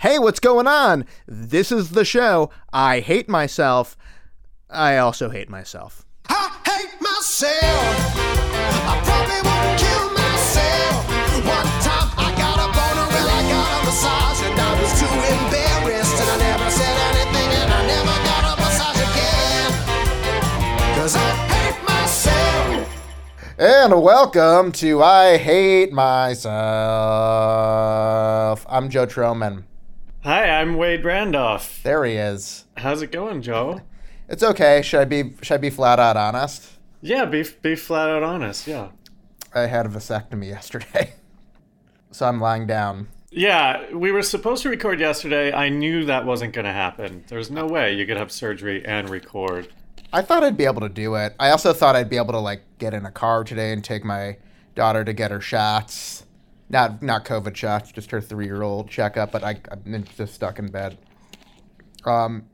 Hey, what's going on? This is the show. I hate myself. I also hate myself. I hate myself. I probably won't kill myself. One time I got a boner and I got a massage and I was too embarrassed and I never said anything and I never got a massage again. Cause I hate myself. And welcome to I Hate Myself. I'm Joe Trohman. Hi, I'm Wade Randolph. There he is. How's it going, Joe? It's okay. Should I be should I be flat out honest? Yeah, be be flat out honest. Yeah, I had a vasectomy yesterday. so I'm lying down. yeah. We were supposed to record yesterday. I knew that wasn't going to happen. There's no way you could have surgery and record. I thought I'd be able to do it. I also thought I'd be able to like get in a car today and take my daughter to get her shots. Not not COVID shots, just her three year old checkup. But I, I'm just stuck in bed. Um,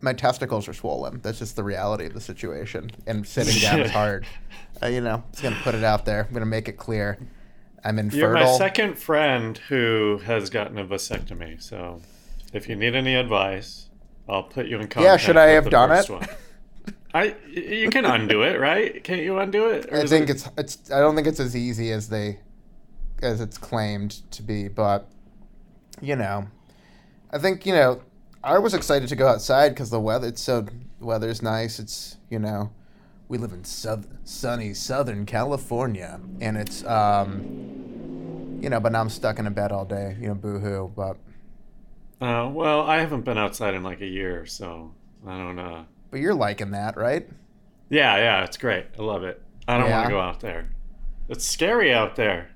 my testicles are swollen. That's just the reality of the situation. And sitting down is hard. Uh, you know, just gonna put it out there. I'm gonna make it clear. I'm infertile. You're my second friend who has gotten a vasectomy. So, if you need any advice, I'll put you in contact. Yeah, should I with have done first it? one. I you can undo it, right? Can't you undo it? Or I think it- it's it's. I don't think it's as easy as they, as it's claimed to be. But, you know, I think you know. I was excited to go outside because the weather. It's so the weather's nice. It's you know, we live in sunny Southern California, and it's um, you know. But now I'm stuck in a bed all day. You know, boohoo. But Uh, well, I haven't been outside in like a year, so I don't know. but you're liking that, right? Yeah, yeah, it's great. I love it. I don't Yeah. want to go out there. It's scary out there.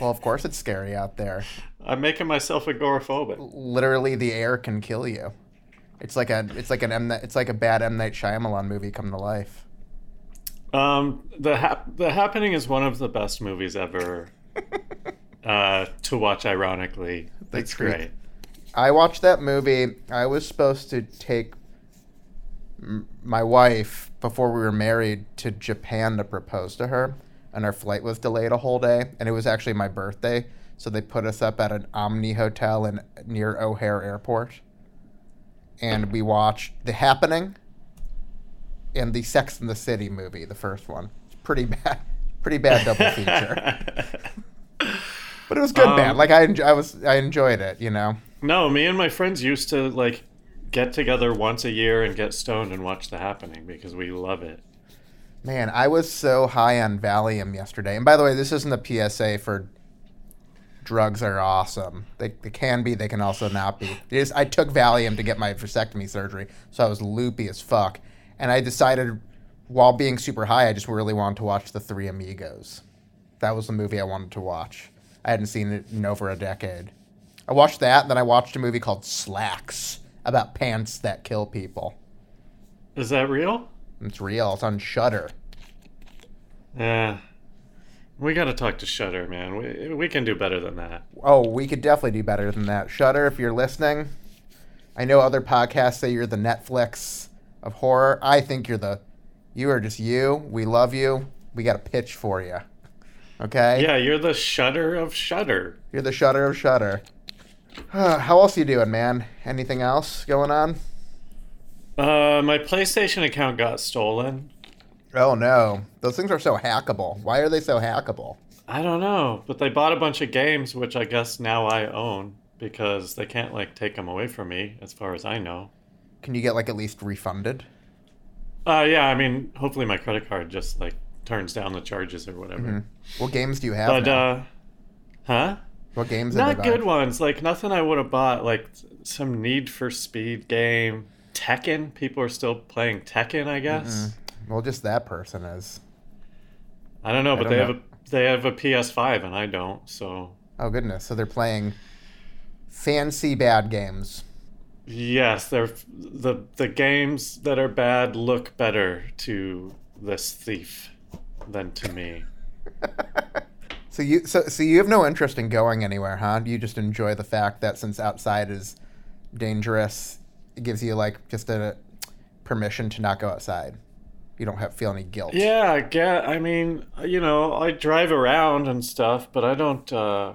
Well, of course it's scary out there. I'm making myself agoraphobic. literally the air can kill you. It's like a it's like an M it's like a bad M Night Shyamalan movie come to life. Um, the hap- the happening is one of the best movies ever uh, to watch. Ironically, it's great. great. I watched that movie. I was supposed to take m- my wife before we were married to Japan to propose to her, and our flight was delayed a whole day, and it was actually my birthday, so they put us up at an Omni hotel in near O'Hare Airport, and we watched The Happening and the Sex and the City movie, the first one. It's pretty bad, pretty bad double feature. But it was good, Um, man. Like I, I was, I enjoyed it. You know. no, me and my friends used to like get together once a year and get stoned and watch The Happening because we love it. Man, I was so high on Valium yesterday. And by the way, this isn't a PSA for drugs are awesome. They, they can be, they can also not be. Is, I took Valium to get my vasectomy surgery, so I was loopy as fuck. And I decided, while being super high, I just really wanted to watch The Three Amigos. That was the movie I wanted to watch. I hadn't seen it in over a decade. I watched that, and then I watched a movie called Slaxx about pants that kill people. Is that real? It's real. It's on Shudder. Yeah. We got to talk to Shudder, man. We we can do better than that. Oh, we could definitely do better than that. Shudder, if you're listening, I know other podcasts say you're the Netflix of horror. I think you're the, you are just you. We love you. We got a pitch for you. Okay. Yeah, you're the Shudder of Shudder. You're the Shudder of Shudder. How else you doing, man? Anything else going on? Uh, my PlayStation account got stolen. Oh no, those things are so hackable. Why are they so hackable? I don't know, but they bought a bunch of games, which I guess now I own because they can't like take them away from me, as far as I know. Can you get like at least refunded? Uh, yeah, I mean, hopefully my credit card just like turns down the charges or whatever. What games do you have? But now? uh, huh? what games? Not good ones. Like nothing I would have bought. Like some Need for Speed game, Tekken. People are still playing Tekken, I guess. Mm-hmm. Well, just that person is. I don't know, but don't they know. have a they have a PS5 and I don't. So Oh goodness, so they're playing fancy bad games. Yes, they're the the games that are bad look better to this thief than to me. So you so so you have no interest in going anywhere, huh? You just enjoy the fact that since outside is dangerous, it gives you like just a permission to not go outside. You don't have feel any guilt. Yeah, I get. I mean, you know, I drive around and stuff, but I don't. uh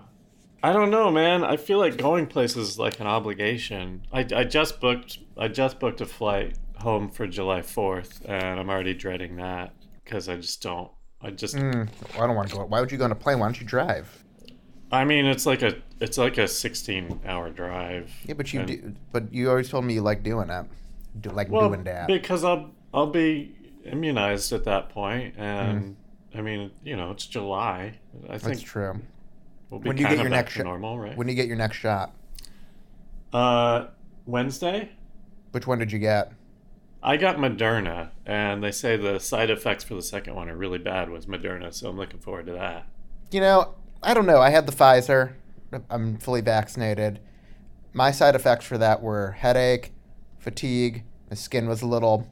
I don't know, man. I feel like going places is like an obligation. I, I just booked I just booked a flight home for July 4th and I'm already dreading that cuz I just don't I just Mm, I don't want to go. Why would you go on a plane? Why don't you drive? I mean, it's like a it's like a 16-hour drive. Yeah, but you And- do. But you always told me you like doing that. Do, like well, doing that. because I'll I'll be immunized at that point and Mm. I mean, you know, it's July. I think That's true. we'll be When do you kind get of your next shot? normal, right? When do you get your next shot? uh Wednesday? Which one did you get? I got Moderna, and they say the side effects for the second one are really bad with Moderna, so I'm looking forward to that. You know, I don't know. I had the Pfizer. I'm fully vaccinated. My side effects for that were headache, fatigue. My skin was a little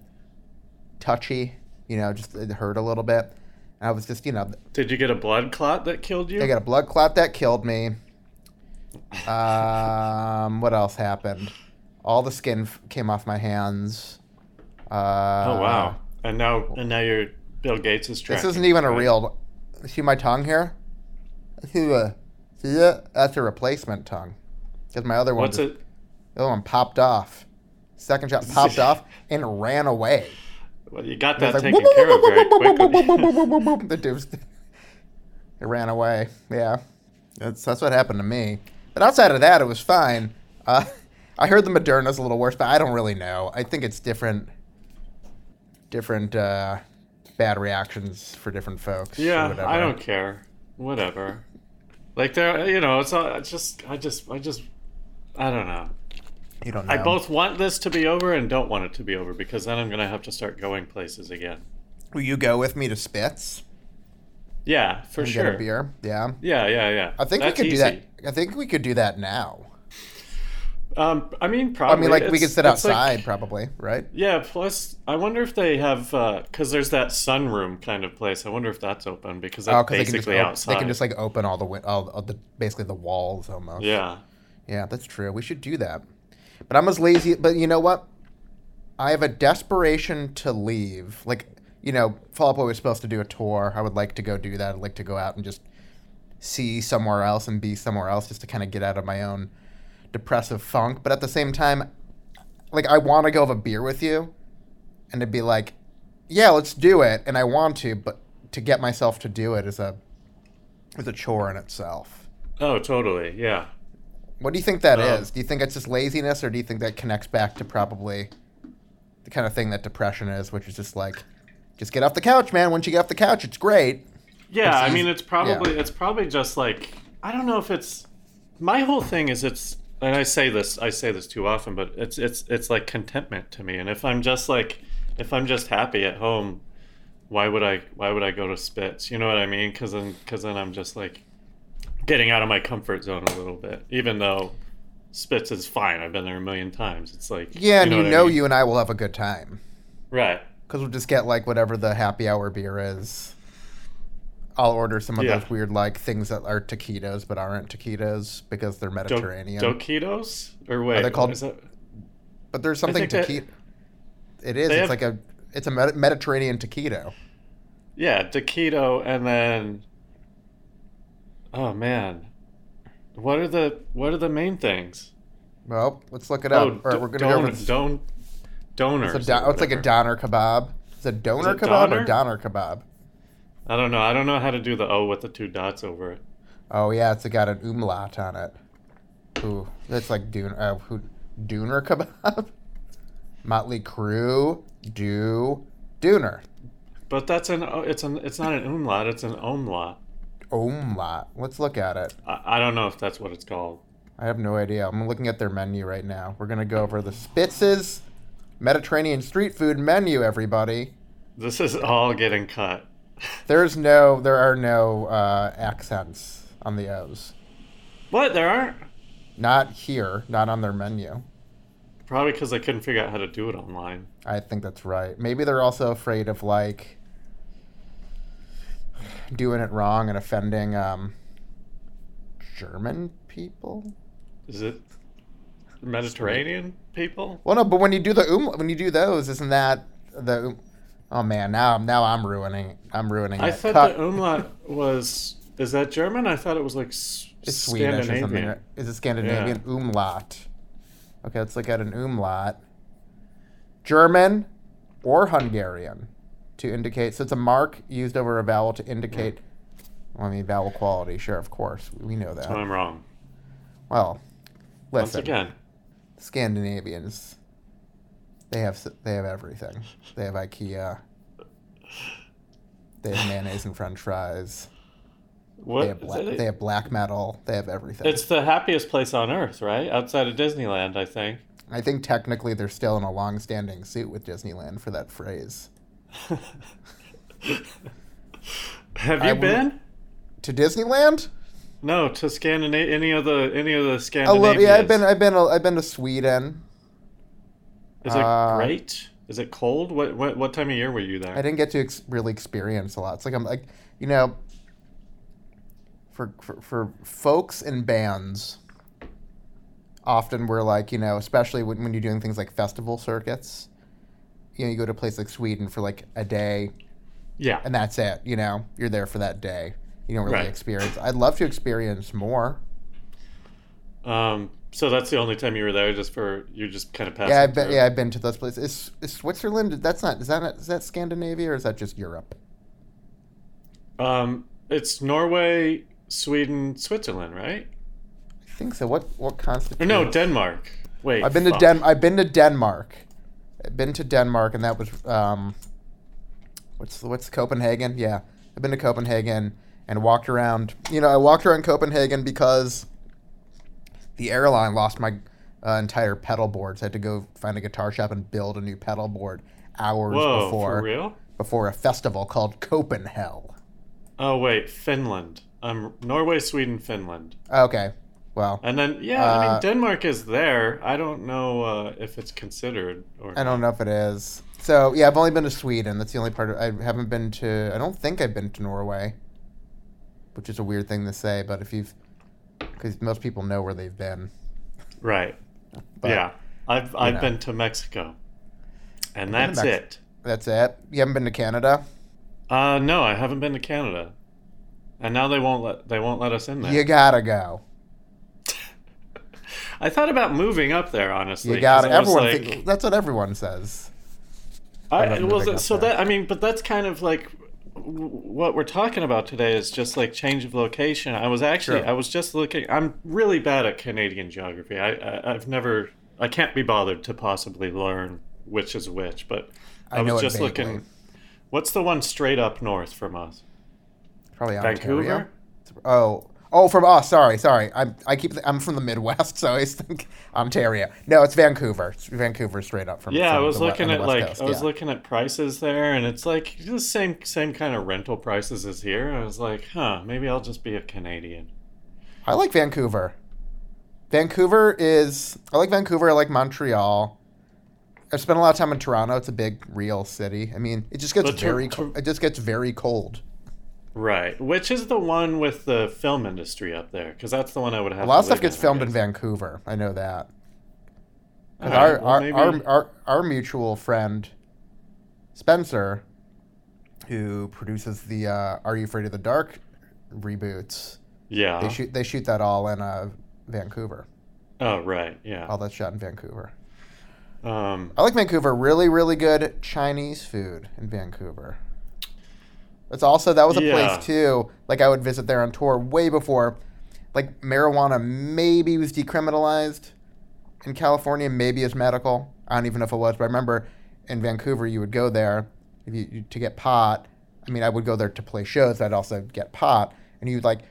touchy. You know, just it hurt a little bit. And I was just, you know, Did you get a blood clot that killed you? I got a blood clot that killed me. Um, what else happened? All the skin f- came off my hands. Uh, oh wow! And now, and now you're Bill Gates is tracking. This isn't even a right? real. See my tongue here? See the- see that? That's a replacement tongue. Because my other one, What's just- it? the other one popped off. Second shot popped off and ran away. Well, you got that taken care of very quickly. the dude's, it ran away. Yeah, that's that's what happened to me. But outside of that, it was fine. Uh, I heard the Moderna's a little worse, but I don't really know. I think it's different, different uh, bad reactions for different folks. or yeah. I don't care. Whatever. Like there, you know, it's, all, it's just, I just, I just, I don't know. You don't know. I both want this to be over and don't want it to be over because then I'm gonna have to start going places again. Will you go with me to Spitz Yeah, for and sure. get a beer? Yeah. Yeah, yeah, yeah. I think That's we could easy. do that. I think we could do that now. Um, I mean, probably. I mean, like we It's- could sit it's like- outside, probably, right? Yeah. Plus, I wonder if they have because there's that sunroom kind of place. I wonder if that's open because that's Oh, because they can just basically outside. they can just like open all the all, all the basically the walls almost. yeah. Yeah, that's true. We should do that. But I'm as lazy. But you know what? I have a desperation to leave. Like, you know, Fall Out Boy was supposed to do a tour. I would like to go do that. I'd like to go out and just see somewhere else and be somewhere else just to kind of get out of my own depressive funk. But at the same time, like, I want to go have a beer with you and to be like, yeah, let's do it. And I want to, but to get myself to do it is a is a chore in itself. Oh, totally. Yeah. What do you think that is? Um, Do you think it's just laziness, or do you think that connects back to probably the kind of thing that depression is, which is just like, just get off the couch, man. Once you get off the couch, it's great. Yeah. It's I mean, it's probably it's probably just like I don't know if it's my whole thing is it's and I say this I say this too often, but it's it's it's like contentment to me. And if I'm just like if I'm just happy at home, why would I why would I go to Spitz? You know what I mean? Because then because then I'm just like getting out of my comfort zone a little bit. Even though Spitz is fine, I've been there a million times. It's like Yeah, and you what I know mean? you and I will have a good time right. because we'll just get like whatever the happy hour beer is. I'll order some of Yeah. those weird like things that are taquitos but aren't taquitos because they're Do- Mediterranean. Doquitos or wait, are they called- is that? but there's something think that- taquito. It is. They It's have- like a. It's a Mediterranean taquito. Yeah, Taquito, and then oh man, what are the what are the main things? Well, let's look it Oh, up. All right, we're gonna don- go this- don- donors. It's, a do- it's like a doner kebab. Is it doner it kebab or doner? doner kebab? I don't know. I don't know how to do the O with the two dots over it. Oh yeah, it's got an umlaut on it. Ooh, that's like doner. Uh, who, doner kebab. Motley Crue, do, doner, But that's an it's an it's not an umlaut. It's an umlaut. umlaut. Let's look at it. I, I don't know if that's what it's called. I have no idea. I'm looking at their menu right now. We're gonna go over the Spitz's Mediterranean street food menu. Everybody, This is all getting cut. There's no, there are no uh, accents on the O's. What? There aren't. Not here, not on their menu. Probably because I couldn't figure out how to do it online. I think that's right. Maybe they're also afraid of like doing it wrong and offending um, German people. Is it Mediterranean people? Well, no, but when you do the um, when you do those, isn't that the? Oh man, now now I'm ruining. I'm ruining. I it. I thought the umlaut was. Is that German? I thought it was like It's Swedish or something. Right? Is it Scandinavian? Umlaut. Okay, let's look at an umlaut. German or Hungarian to indicate. So it's a mark used over a vowel to indicate. Well, I mean, vowel quality. Sure, of course. We know that. So I'm wrong. Well, Once listen. again, Scandinavians. They have they have everything. They have IKEA. They have mayonnaise and French fries. what? They have, black, they have black metal. They have everything. It's the happiest place on earth, right? Outside of Disneyland, I think. I think technically they're still in a long-standing suit with Disneyland for that phrase. Have you will- been? To Disneyland? No, to Scandinavia. Any of the any of the I Scandinavians. love, yeah, I've been, I've been, I've been to Sweden. Is it uh, great? Is it cold? What, what what time of year were you there? I didn't get to ex- really experience a lot. It's like I'm like, you know, for, for for folks and bands, often we're like, you know, especially when, when you're doing things like festival circuits. You know, you go to a place like Sweden for like a day, yeah. and that's it. You know, you're there for that day. You don't really Right. experience. I'd love to experience more. Um. So that's the only time you were there, just for you're just kind of passing. Yeah, I've been. through. Yeah, I've been to those places. Is, is Switzerland? That's not. Is that not, is that Scandinavia or is that just Europe? Um. It's Norway, Sweden, Switzerland, right? I think so. What what constitutes? No, Denmark. Wait. I've been to. Den. I've been to Denmark. I've been to Denmark, and that was um, what's what's Copenhagen? Yeah, I've been to Copenhagen and walked around. You know, I walked around Copenhagen because the airline lost my uh, entire pedal board. So I had to go find a guitar shop and build a new pedal board hours Whoa, before for real? before a festival called Copenhagen. Oh wait, Finland. Um, Norway, Sweden, Finland, Okay, well, and then yeah, I Uh, mean Denmark is there. I don't know uh, if it's considered or. I don't know if it is. So yeah, I've only been to Sweden. That's the only part. Of, I haven't been to. I don't think I've been to Norway, which is a weird thing to say. But if you've, because most people know where they've been. Right. But yeah, I've I've know. been to Mexico, and to that's Mex- it. That's it. You haven't been to Canada. Uh, no, I haven't been to Canada, and now they won't let they won't let us in there. You gotta go. I thought about moving up there, honestly. You gotta. Everyone. like- think, that's what everyone says. I, I've well, so there. that I mean, but that's kind of like what we're talking about today is just like change of location. I was actually Sure. I was just looking. I'm really bad at Canadian geography. I, I I've never I can't be bothered to possibly learn which is which. But I, I was just looking. What's the one straight up north from us? Probably Ontario. Vancouver. Oh. Oh, from oh, sorry, sorry. I'm I keep I'm from the Midwest, so I always think Ontario. No, it's Vancouver. It's Vancouver straight up from. Yeah, I was the looking at like Coast, I was yeah. looking at prices there, and it's like the same same kind of rental prices as here. I was like, huh, maybe I'll just be a Canadian. I like Vancouver. Vancouver is I like Vancouver. I like Montreal. I've spent a lot of time in Toronto. It's a big, real city. I mean, it just gets But very. Co- it just gets very cold. Right, which is the one with the film industry up there? Because that's the one I would have. A lot of stuff gets I filmed in. Vancouver. I know that. Alright, our, well, our, maybe- our, our, our mutual friend, Spencer, who produces the uh, Are You Afraid of the Dark reboots, yeah. they shoot they shoot that all in uh, Vancouver. oh right, yeah. All that's shot in Vancouver. Um, I like Vancouver. Really, really good Chinese food in Vancouver. It's also that was a Yeah. place too. Like I would visit there on tour way before, like marijuana maybe was decriminalized in California, maybe as medical. I don't even know if it was, but I remember in Vancouver you would go there if you, to get pot. I mean, I would go there to play shows. I'd also get pot, and you'd like.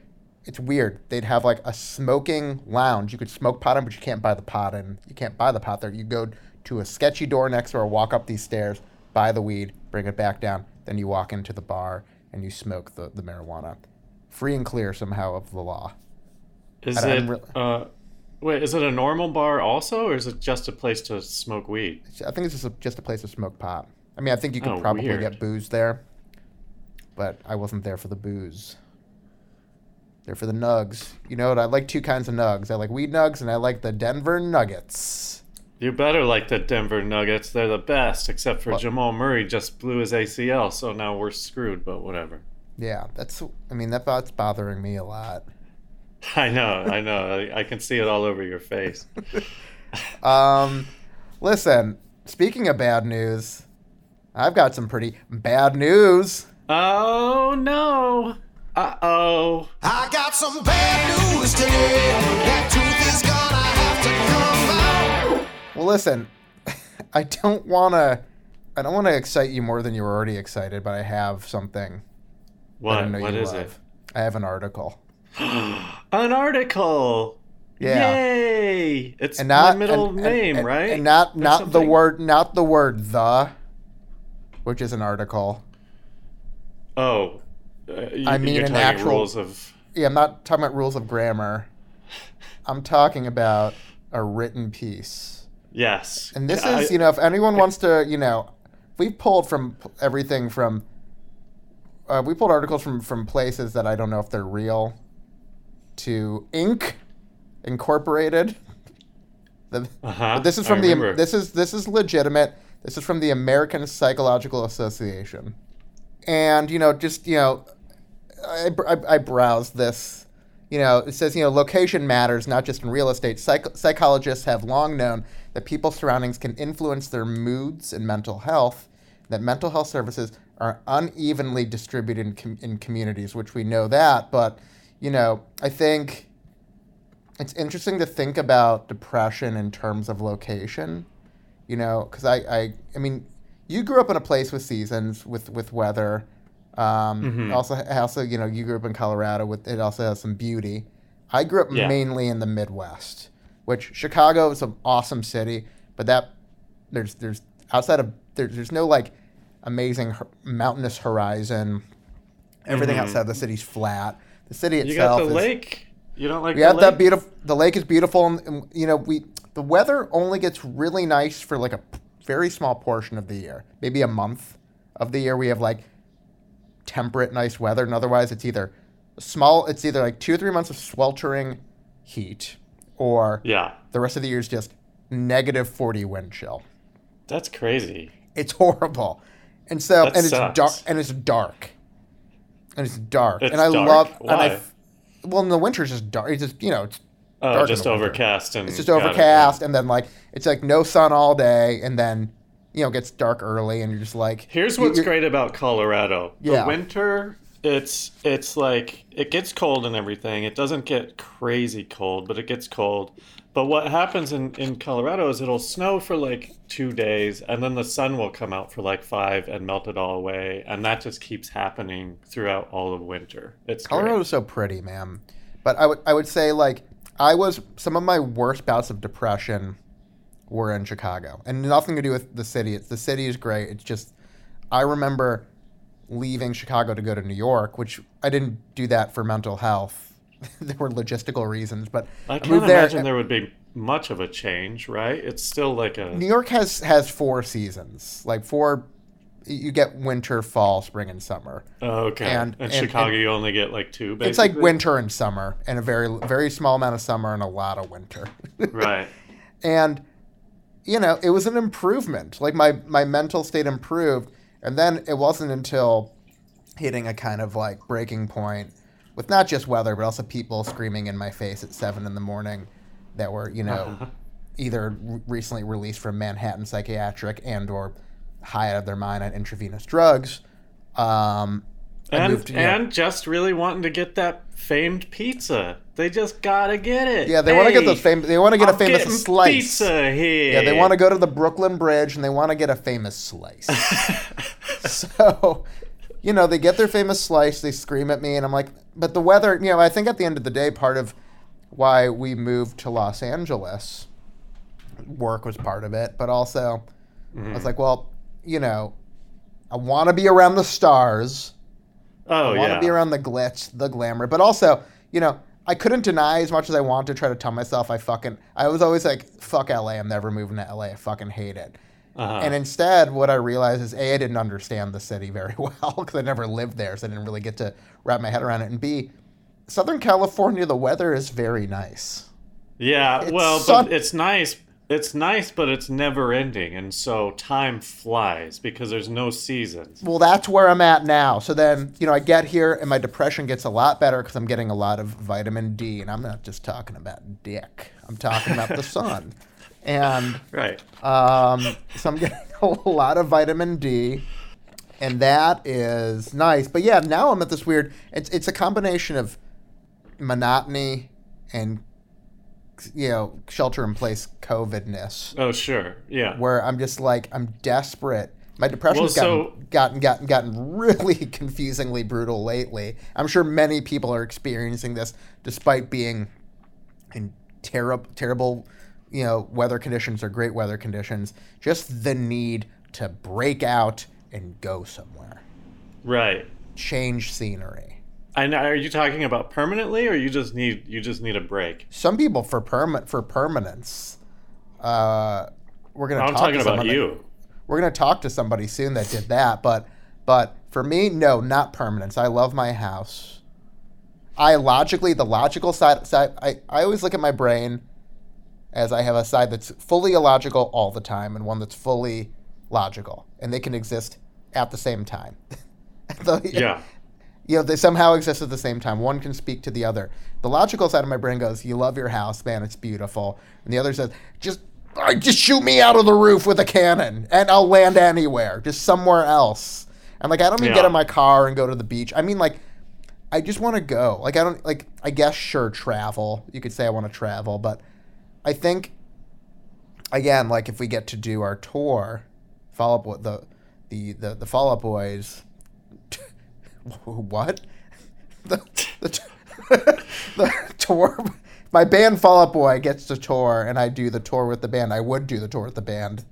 It's weird. They'd have like a smoking lounge. You could smoke pot in, but you can't buy the pot in. You can't buy the pot there. You go to a sketchy door next door, walk up these stairs, buy the weed, bring it back down. Then you walk into the bar and you smoke the, the marijuana. Free and clear somehow of the law. is it? re- uh, wait, is it a normal bar also, or is it just a place to smoke weed? I think it's just a, just a place to smoke pot. I mean, I think you could Oh, probably weird. get booze there, but I wasn't there for the booze. There for the nugs. You know what? I like two kinds of nugs. I like weed nugs and I like the Denver Nuggets. You better like the Denver Nuggets. They're the best, except for What? Jamal Murray just blew his ACL, so now we're screwed. But whatever. Yeah, that's. I mean, that that's bothering me a lot. I know, I know. I, I can see it all over your face. Um, listen, speaking of bad news, I've got some pretty bad news. Oh no. Uh oh. I got some bad news today. That truth is gonna Well, listen, I don't want to. I don't want to excite you more than you were already excited, but I have something. What? What is love. I have an article. An article. Yeah. Yay! It's and not my middle and- name, and- right? And not not the word not the word the, which is an article. Oh. Uh, you, I mean an actual- rules of. Yeah, I'm not talking about rules of grammar. I'm talking about a written piece. Yes. And this I- is, you know, if anyone wants to, you know, we pulled from everything from, uh, we pulled articles from from places that I don't know if they're real, to Inc. Incorporated. The, Uh-huh, but this is I from the this is this is legitimate. This is from the American Psychological Association, and you know, just you know, I, I, I browsed this. You know, it says you know location matters not just in real estate. Psych- psychologists have long known that people's surroundings can influence their moods and mental health. That mental health services are unevenly distributed in, com- in communities, which we know that. But you know, I think it's interesting to think about depression in terms of location. You know, because I, I, I mean, you grew up in a place with seasons, with with weather. Um, Mhm. Also, also, you know, you grew up in Colorado. With it also has some beauty. I grew up Yeah. mainly in the Midwest, which Chicago is an awesome city, but that there's there's outside of there, there's no like amazing mountainous horizon. Everything Mhm. outside the city's flat. The city You got itself the is lake. You don't like we the have lake? that beautiful. The lake is beautiful, and, and, you know we the weather only gets really nice for like a very small portion of the year, maybe a month of the year. We have like temperate, nice weather, and otherwise it's either small. It's either like two or three months of sweltering heat, or Yeah. the rest of the year is just negative forty wind chill. That's crazy. It's horrible, and so That and it's dark and it's dark, and it's dark, It's and I dark? love and I. Why? Well, in the winter it's just dark. It's just you know it's Oh, dark just overcast and It's just got it, overcast, and then like it's like no sun all day, and then you know gets dark early, and you're just like. Here's what's great about Colorado. Yeah. The winter, it's it's like it gets cold and everything. It doesn't get crazy cold, but it gets cold. But what happens in, in Colorado is it'll snow for like two days and then the sun will come out for like five and melt it all away. And that just keeps happening throughout all of winter. It's great. Colorado's so pretty, man. But I would I would say like I was some of my worst bouts of depression were in Chicago, and nothing to do with the city. It's the city is great. It's just I remember leaving Chicago to go to New York, which I didn't do that for mental health. there were logistical reasons, but I can't there, imagine there would be much of a change, right? It's still like a New York has has four seasons, like four. You get winter, fall, spring, and summer. oh, okay. and- And, and- Chicago, and- you only get like two. Basically. It's like winter and summer, and a very very small amount of summer and a lot of winter. right? and you know it was an improvement. Like my my mental state improved and then it wasn't until hitting a kind of like breaking point with not just weather but also people screaming in my face at seven in the morning that were you know either recently released from manhattan psychiatric and or high out of their mind on intravenous drugs um and moved York. and just really wanting to get that famed pizza. They just gotta get it. yeah they want to get Hey, famous they want to get a I'm famous slice Pizza here. Yeah, they want to go to the Brooklyn Bridge and they want to get a famous slice. so, you know, they get their famous slice, they scream at me, and I'm like, but the weather, you know, I think at the end of the day, part of why we moved to Los Angeles, work was part of it, but also I was mm-hmm. like, well, you know, I want to be around the stars. Oh I want yeah. to be around the glitz, the glamour, but also, you know, I couldn't deny as much as I want to try to tell myself I fucking. I was always like, "Fuck LA, I'm never moving to LA. I fucking hate it." Uh-huh. And instead, what I realized is a, I didn't understand the city very well because I never lived there, so I didn't really get to wrap my head around it. And b, Southern California, the weather is very nice. yeah. it's Well, sun- but it's nice. It's nice, but it's never ending, and so time flies because there's no seasons. Well, that's where I'm at now. So then, you know, I get here and my depression gets a lot better because I'm getting a lot of vitamin D, and I'm not just talking about dick. I'm talking about the sun, and Right. um, so I'm getting a lot of vitamin D, and that is nice. But yeah, now I'm at this weird. It's it's a combination of monotony and you know shelter in place COVIDness, Oh, sure. Yeah. where I'm just like I'm desperate. My depression's Well, gotten, gotten gotten gotten really confusingly brutal lately. I'm sure many people are experiencing this, despite being in terrible terrible you know weather conditions or great weather conditions. Just the need to break out and go somewhere, Right. change scenery. And are you talking about permanently, or you just need you just need a break? Some people for perma- for permanence. Uh, we're gonna. I'm talk talking to about you. we're gonna talk to somebody soon that did that, but but for me, no, not permanence. I love my house. I logically, the logical side, side I, I always look at my brain as I have a side that's fully illogical all the time and one that's fully logical, and they can exist at the same time. The- Yeah. You know, they somehow exist at the same time. One can speak to the other. The logical side of my brain goes, "You love your house, man. It's beautiful," and the other says, "Just, uh, just shoot me out of the roof with a cannon, and I'll land anywhere, just somewhere else." And like, I don't even get in my car and go to the beach. I mean, like, I just want to go. Like, I don't like. I guess sure, travel. You could say I want to travel, but I think again, like if we get to do our tour, follow up with the the the, the Fall Out Boys. what? The the, the tour. My band Fall Out Boy gets to tour, and I do the tour with the band. I would do the tour with the band.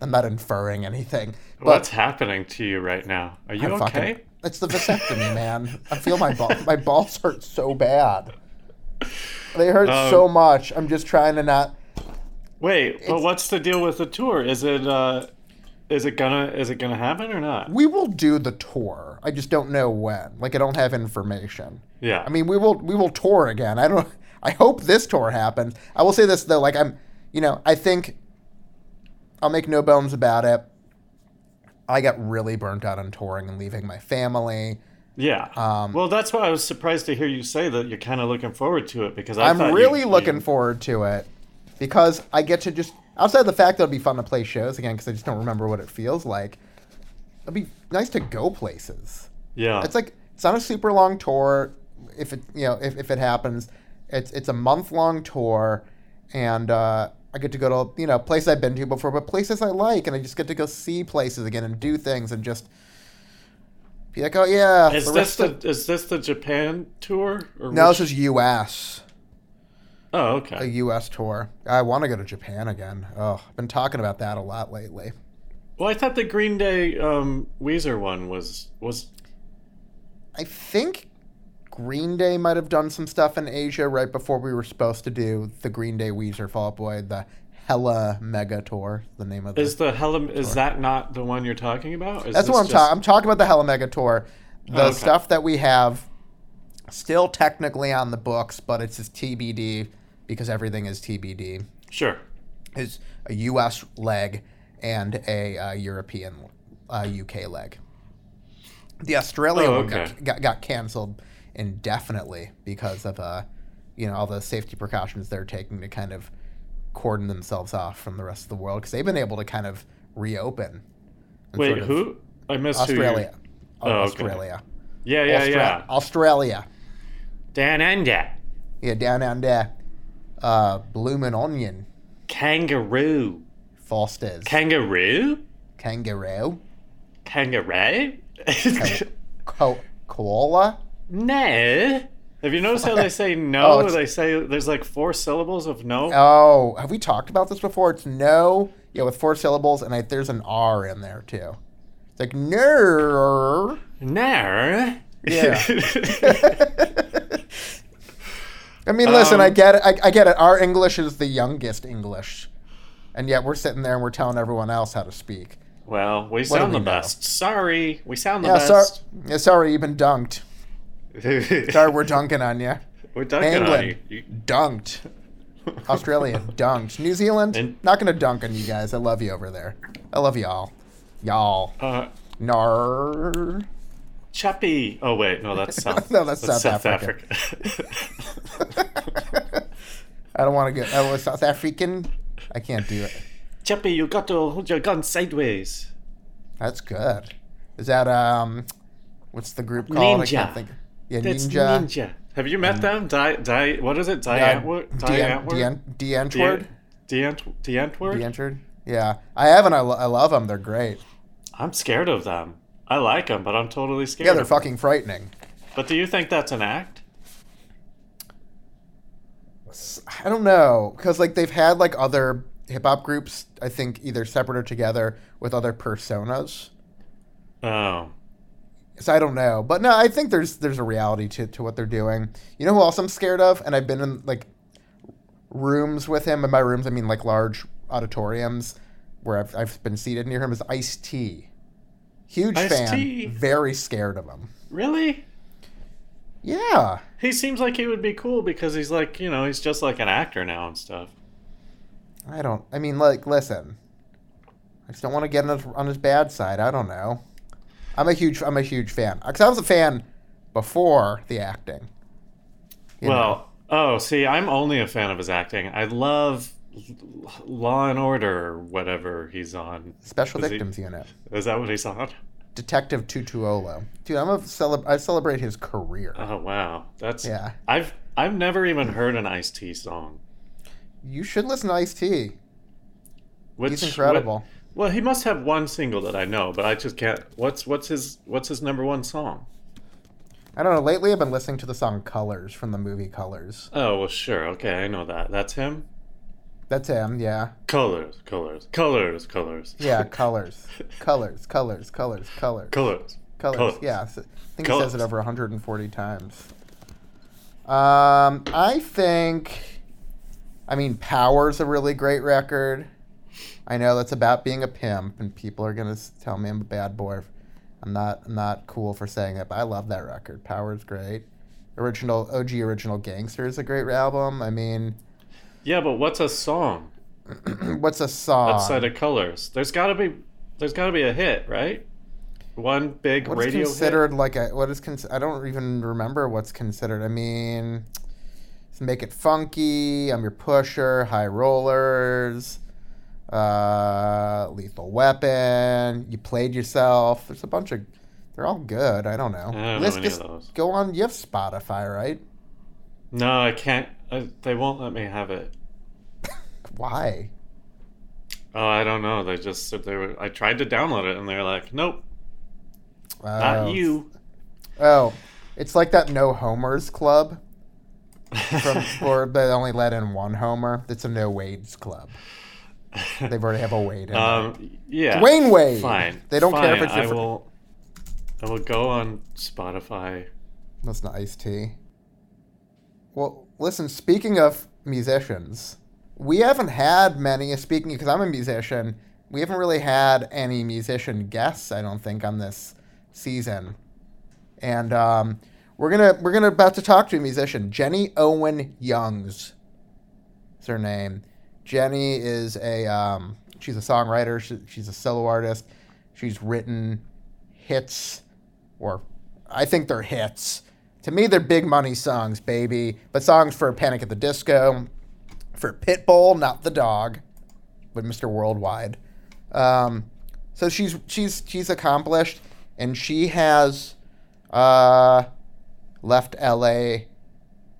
I'm not inferring anything. But What's happening to you right now? Are you I'm okay? fucking- it's the vasectomy, man. I feel my ball, my balls hurt so bad. They hurt Um, so much. I'm just trying to not. Wait, but what's the deal with the tour? Is it uh is it gonna is it gonna happen or not? We will do the tour. I just don't know when. Like I don't have information. Yeah. I mean, we will we will tour again. I don't. I hope this tour happens. I will say this though. Like I'm, you know, I think I'll make no bones about it. I got really burnt out on touring and leaving my family. yeah. um, well, that's why I was surprised to hear you say that you're kind of looking forward to it because I I'm really you, looking you- forward to it because I get to just outside of the fact that it'll be fun to play shows again because I just don't remember what it feels like. It'll be nice to go places. Yeah. It's like it's not a super long tour. If it you know if, if it happens, it's it's a month long tour, and uh, I get to go to you know places I've been to before, but places I like, and I just get to go see places again and do things and just be like, oh yeah. is the this the of- is this the Japan tour? Or no, which- this is U.S. Oh, okay. a. U.S. tour. I want to go to Japan again. Oh, I've been talking about that a lot lately. Well, I thought the Green Day um, Weezer one was was I think Green Day might have done some stuff in Asia right before we were supposed to do the Green Day Weezer Fall Out Boy, the Hella Mega Tour. The name of the. is the Hella is that not the one you're talking about? Is That's what I'm just- talking. I'm talking about the Hella Mega Tour. The Oh, okay. stuff that we have still technically on the books, but it's just TBD because everything is TBD. Sure. Is a U.S. leg and a uh, European uh, UK leg. The Australia Oh, one got, okay. got, got canceled indefinitely because of uh, you know all the safety precautions they're taking to kind of cordon themselves off from the rest of the world because they've been able to kind of reopen. Wait, sort of- who? I missed who you- Australia. Oh, okay. Australia. Yeah, yeah, Austra- yeah. Australia. Dan under. Yeah, down under. Uh, bloomin' onion. Kangaroo. Fosters. Kangaroo? Kangaroo. Kangaroo? Co- koala. no. Have you noticed how they say no? Oh, they say there's like four syllables of no. Oh, have we talked about this before? It's no, yeah, with four syllables, and I, there's an R in there too. It's like no. No. Yeah. I mean, listen, I Um, get it. I, I get it. Our English is the youngest English, and yet we're sitting there and we're telling everyone else how to speak. well, we do sound we the know? best. Sorry, we sound the Yeah, best. Yeah, sorry, you've been dunked. Sorry, we're dunking on you. We're dunking on England you. you. dunked. Australia dunked. New Zealand, And- not gonna dunk on you guys. I love you over there. I love y'all. Y'all. Uh, Nar. Chappie. Oh wait, no, that's South. No, that's South Africa. I don't want to get. I was South African. I can't do it. Chappie, you got to hold your gun sideways. That's good. Is that um, what's the group called? I can't think. Yeah, That's ninja. ninja. Have you met them? Di, di, what is it? Yeah, Die Antwoord? Dean- Diantwoord? Dean- Die Antwoord. Diant, Die Antwoord? Deantwoord. Yeah, I haven't. I, lo- I love them. They're great. I'm scared of them. I like them, but I'm totally scared. Yeah, they're of fucking frightening. But do you think that's an act? I don't know because like they've had like other hip hop groups. I think either separate or together with other personas. Oh. So I don't know, but no, I think there's there's a reality to, to what they're doing. You know who else I'm scared of, and I've been in like rooms with him. And by rooms, I mean like large auditoriums where I've I've been seated near him. Is Ice T. Huge fan. Ice-T. Very scared of him. Really? Yeah. He seems like he would be cool because he's like, you know, he's just like an actor now and stuff. I don't. I mean, like, listen. I just don't want to get on his, on his bad side. I don't know. I'm a huge. I'm a huge fan. Because I was a fan before the acting. You know. well, oh, see, I'm only a fan of his acting. I love Law and Order or whatever he's on. Special is he- Victims Unit. Is that what he's on? Detective Tutuola. Dude, I'm a celeb- I celebrate his career. Oh wow, that's Yeah. I've I've never even heard an Ice T song. You should listen to Ice T. He's incredible. what- well, he must have one single that I know, but I just can't. What's what's his what's his number one song? I don't know. Lately, I've been listening to the song "Colors" from the movie Colors. Oh well, sure, okay, I know that. That's him. That's him. Yeah. Colors, colors, colors, colors. Yeah. Colors. colors. Colors. Colors. Colors. colors. Colors. Colors. Yeah. I think he says it over 140 times. Um, I think. I mean, Power's a really great record. I know that's about being a pimp, and people are gonna tell me I'm a bad boy. I'm not. I'm not cool for saying that, but I love that record. Power's great. Original OG original Gangster is a great album. I mean, Yeah, but what's a song what's a song? outside of colors? There's got to be there's got to be a hit, right? One big What is radio considered like a what is cons- I don't even remember what's considered. I mean, make it funky. I'm your pusher. High rollers. Uh, lethal weapon. You played yourself. There's a bunch of. They're all good. I don't know. I don't know any of just those. go on. You have Spotify, right? No, I can't. I, they won't let me have it. Why? Oh, I don't know. They just they were. I tried to download it, and they're like, "Nope, Oh. not you." Oh, it's like that no homers club. From, or they only let in one homer. It's a no Wades club. They've already have a Wade um, yeah. Dwyane Wade. Fine. They don't care if fine, it's I will. I will go on Spotify. That's not iced tea. Well, listen, speaking of musicians, we haven't had many, speaking because I'm a musician, we haven't really had any musician guests, I don't think, on this season. And um, we're gonna we're gonna about to talk to a musician, Jenny Owen Youngs. Is her name. Jenny is a um, she's a songwriter. She, she's a solo artist. She's written hits, or I think they're hits. To me, they're big money songs, baby. But songs for Panic at the Disco, for Pitbull, not the dog, but Mr. Worldwide. Um, so she's she's she's accomplished, and she has uh, left L.A.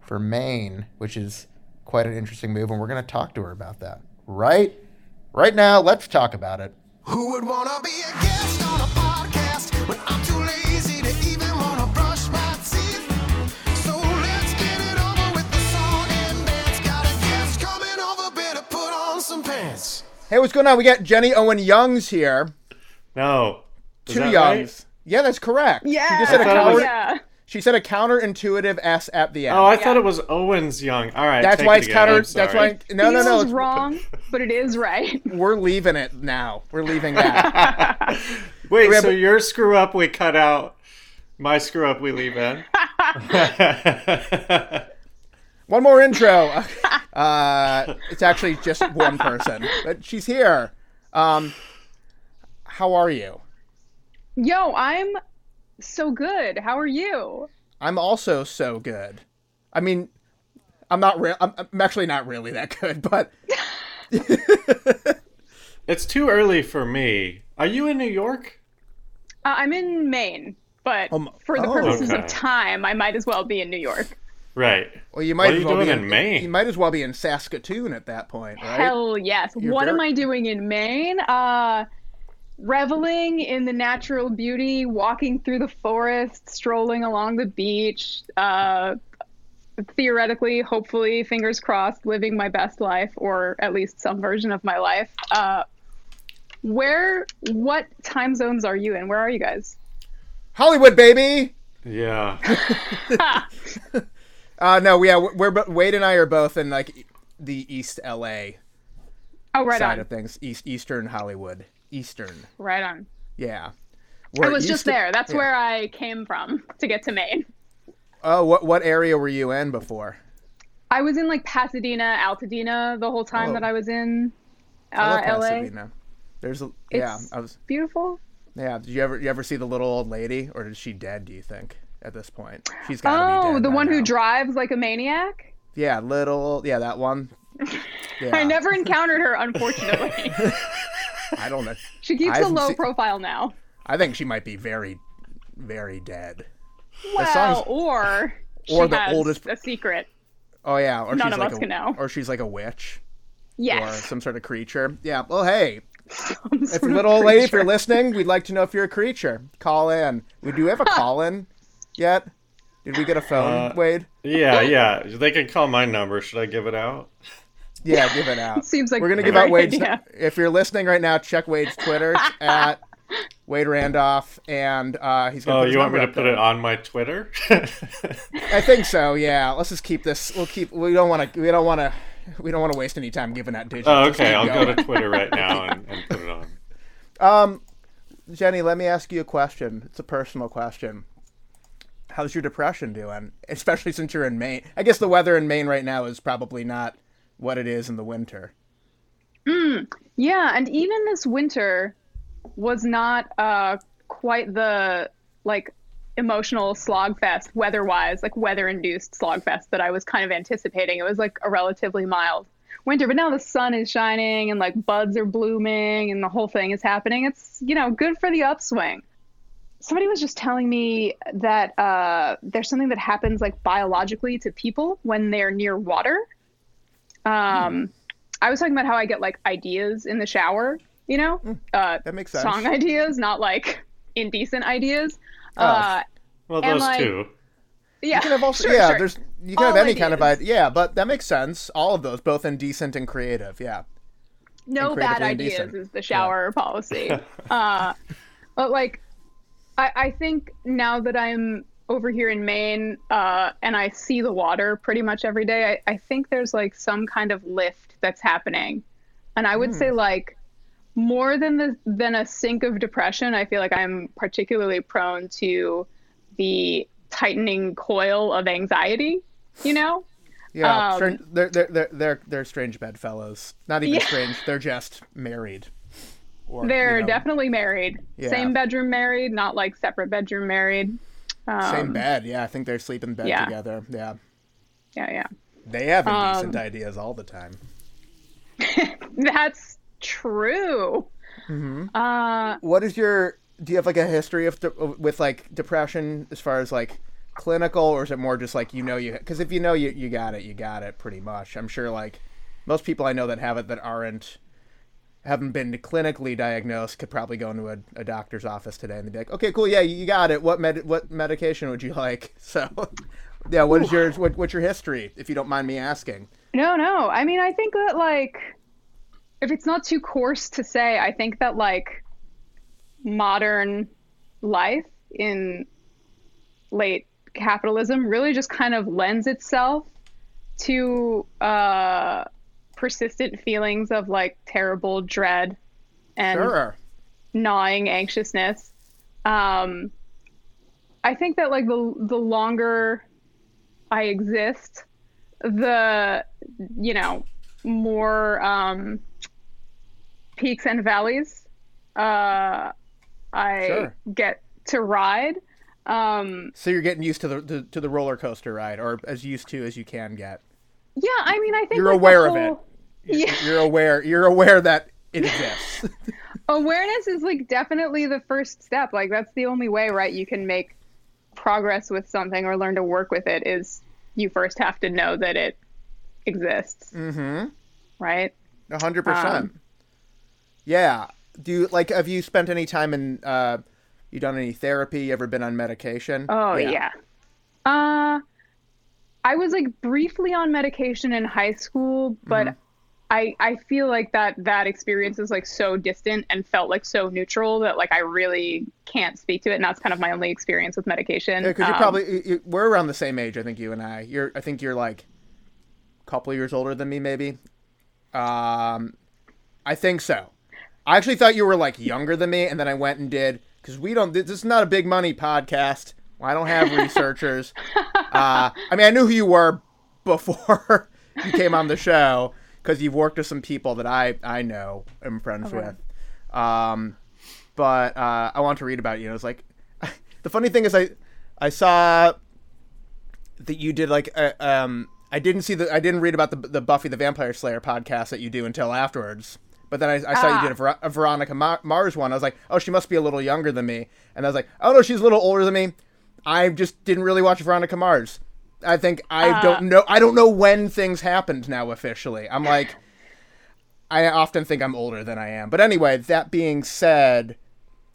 for Maine, which is quite an interesting move, and we're going to talk to her about that. Right, right now, let's talk about it. Who would wanna be a guest Hey, what's going on? We got Jenny Owen Youngs here. No. Is Two that Youngs. Yeah, that's correct. Yeah. She just said a I thought it counter. was- yeah. She said a counterintuitive S at the end. Oh, I thought it was Owens Young. All right. that's take why it it's again. counter. That's why. No, no, no. It's- wrong, but it is right. We're leaving it now. We're leaving that. Wait, Yeah, so your screw up we cut out, my screw up we leave in. One more intro. Uh, it's actually just one person, but she's here. Um, how are you? Yo, I'm so good. How are you? I'm also so good. I mean, I'm not real. I'm, I'm actually not really that good, but It's too early for me. Are you in New York? Uh, I'm in Maine, but Um, for the oh. purposes Okay. of time, I might as well be in New York. Right. well, you might What are as you well be doing in Maine? You might as well be in Saskatoon at that point, right? Hell yes. You're what am I doing in Maine? Uh, reveling in the natural beauty, walking through the forest, strolling along the beach. Uh, theoretically, hopefully, fingers crossed, living my best life, or at least some version of my life. Uh, where, what time zones are you in? Where are you guys? Hollywood, baby. Yeah. Uh, no, yeah, we're, we're Wade and I are both in like the East LA Oh, right side on. of things, East Eastern Hollywood, Eastern. Right on. Yeah. I We're was used just to- there. That's yeah. where I came from to get to Maine. Oh, what what area were you in before? I was in like Pasadena, Altadena the whole time Oh. that I was in I uh, love LA. Pasadena. There's a yeah. It's I was beautiful. yeah. Did you ever you ever see the little old lady, or is she dead? Do you think at this point she's got Oh, the one who now. drives like a maniac. Yeah, little yeah that one. Yeah. I never encountered her, unfortunately. I don't know. she keeps a low seen- profile now. I think she might be very, very dead. Well, or or the oldest- a secret. Oh yeah, or None she's of like us a, can know. or she's like a witch Yeah. or some sort of creature. Yeah. Well, hey, if little old lady, if you're listening, we'd like to know if you're a creature. Call in. We do have a call in yet. Did we get a phone, Uh, Wade? Yeah, yeah. They can call my number. Should I give it out? Yeah, give it out. Seems like We're gonna give out great Wade's. idea. If you're listening right now, check Wade's Twitter at Wade Randolph, and uh, he's gonna. Oh, put you want me to put there. it on my Twitter? I think so. Yeah. Let's just keep this. We'll keep. We don't want to. We don't want to. We don't want to waste any time giving out digits. oh, okay. I'll go going. to Twitter right now and, and put it on. Um, Jenny, let me ask you a question. It's a personal question. How's your depression doing? Especially since you're in Maine. I guess the weather in Maine right now is probably not what it is in the winter. Yeah, and even this winter was not uh, quite the like emotional slogfest weather-wise, like weather-induced slogfest that I was kind of anticipating. It was like a relatively mild winter, but now the sun is shining and like buds are blooming and the whole thing is happening. It's you know good for the upswing. Somebody was just telling me that uh, there's something that happens like biologically to people when they're near water. Um, I was talking about how I get like ideas in the shower, you know, uh, That makes sense. song ideas, not like indecent ideas. Oh. Uh, Well, And, those like, two. yeah, You can have also, sure, yeah, sure. there's you can All have any kind of idea. Yeah, but that makes sense. All of those, both indecent and creative. Yeah. no bad ideas indecent. is the shower policy. uh, but like, I, I think now that I'm over here in Maine uh, and I see the water pretty much every day, I, I think there's like some kind of lift that's happening, and I would say like more than the than a sink of depression. I feel like I'm particularly prone to the tightening coil of anxiety. You know. Yeah, Um, they're, they're they're they're they're strange bedfellows. Not even Yeah. strange. They're just married. Or, They're know, definitely married. Yeah. Same bedroom married, not like separate bedroom married. Um, same bed. Yeah, I think they sleep in bed yeah. together. Yeah, Yeah, yeah. they have Um, indecent ideas all the time. That's true. Mm-hmm. Uh, What is your? Do you have like a history of de- with like depression as far as like clinical, or is it more just like you know you? Because if you know you you got it, you got it pretty much. I'm sure like most people I know that have it that aren't haven't been clinically diagnosed could probably go into a, a doctor's office today and they'd be like, okay, cool, yeah, you got it. What med- what medication would you like? So, yeah, what is yours? What, what's your history, if you don't mind me asking? no, no. I mean, I think that like, if it's not too coarse to say, I think that like, modern life in late capitalism really just kind of lends itself to uh, persistent feelings of like terrible dread and Sure. gnawing anxiousness. Um, I think that like the the longer I exist, the you know, more um, peaks and valleys. Uh, I Sure. get to ride. Um, So you're getting used to the, the to the roller coaster ride, or as used to as you can get. yeah, I mean, I think You're like, aware of it. Whole- Yeah. You're aware. You're aware that it exists. awareness is like definitely the first step like that's the only way right you can make progress with something or learn to work with it is you first have to know that it exists mm-hmm. right A hundred percent. Um, Yeah. Do you like? Have you spent any time in? uh You done any therapy? Ever been on medication? oh yeah. uh i was like briefly on medication in high school but I, I feel like that that experience is like so distant and felt like so neutral that like I really can't speak to it and that's kind of my only experience with medication. because you're Um, probably you- we're around the same age. I think you and I. You're. I think you're like a couple years older than me, maybe. Um, I think so. I actually thought you were like younger than me, and then I went and did because we don't. This is not a big money podcast. I don't have researchers. uh, I mean, I knew who you were before you came on the show because you've worked with some people that I I know am friends Okay. with. Um, but uh, I want to read about you. And it was like the funny thing is I I saw that you did like a, um I didn't see the I didn't read about the the Buffy the Vampire Slayer podcast that you do until afterwards. But then I, I saw you Ah. did a, Ver- a Veronica Ma- Mars one. I was like, oh, she must be a little younger than me. And I was like, oh no, she's a little older than me. I just didn't really watch Veronica Mars. I think I Uh. don't know. I don't know when things happened now officially. I'm like, I often think I'm older than I am. But anyway, that being said,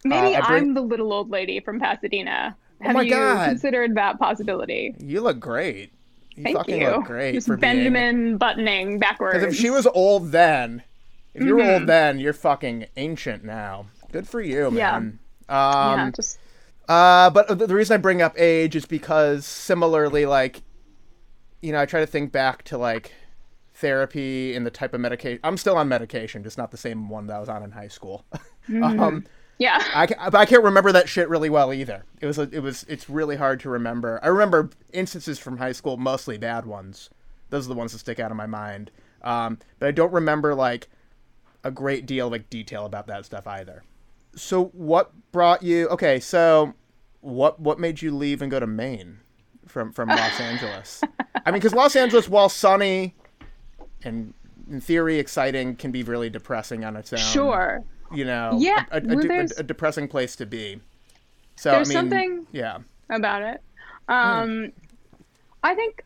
Maybe Uh, bring- I'm the little old lady from Pasadena. Have my you God. considered that possibility? you look great. You Thank fucking you. look great Just for being. Benjamin buttoning backwards. Because if she was old then, if you were Mm-hmm. old then, you're fucking ancient now. Good for you, man. yeah, Um, just uh, but the, the reason I bring up age is because similarly, like, you know, I try to think back to like therapy and the type of medication. I'm still on medication, just not the same one that I was on in high school. um, yeah. I, but I can't remember that shit really well either. It was a, it was it's really hard to remember. I remember instances from high school, mostly bad ones. Those are the ones that stick out of my mind. Um, but I don't remember like a great deal of like detail about that stuff either. So what brought you? Okay, so what what made you leave and go to Maine from from Los Angeles? I mean, because Los Angeles, while sunny and in theory exciting, can be really depressing on its own sure. you know, Yeah, a, a, well, a- a depressing place to be. So There's I mean, something- yeah, about it. Um, I think,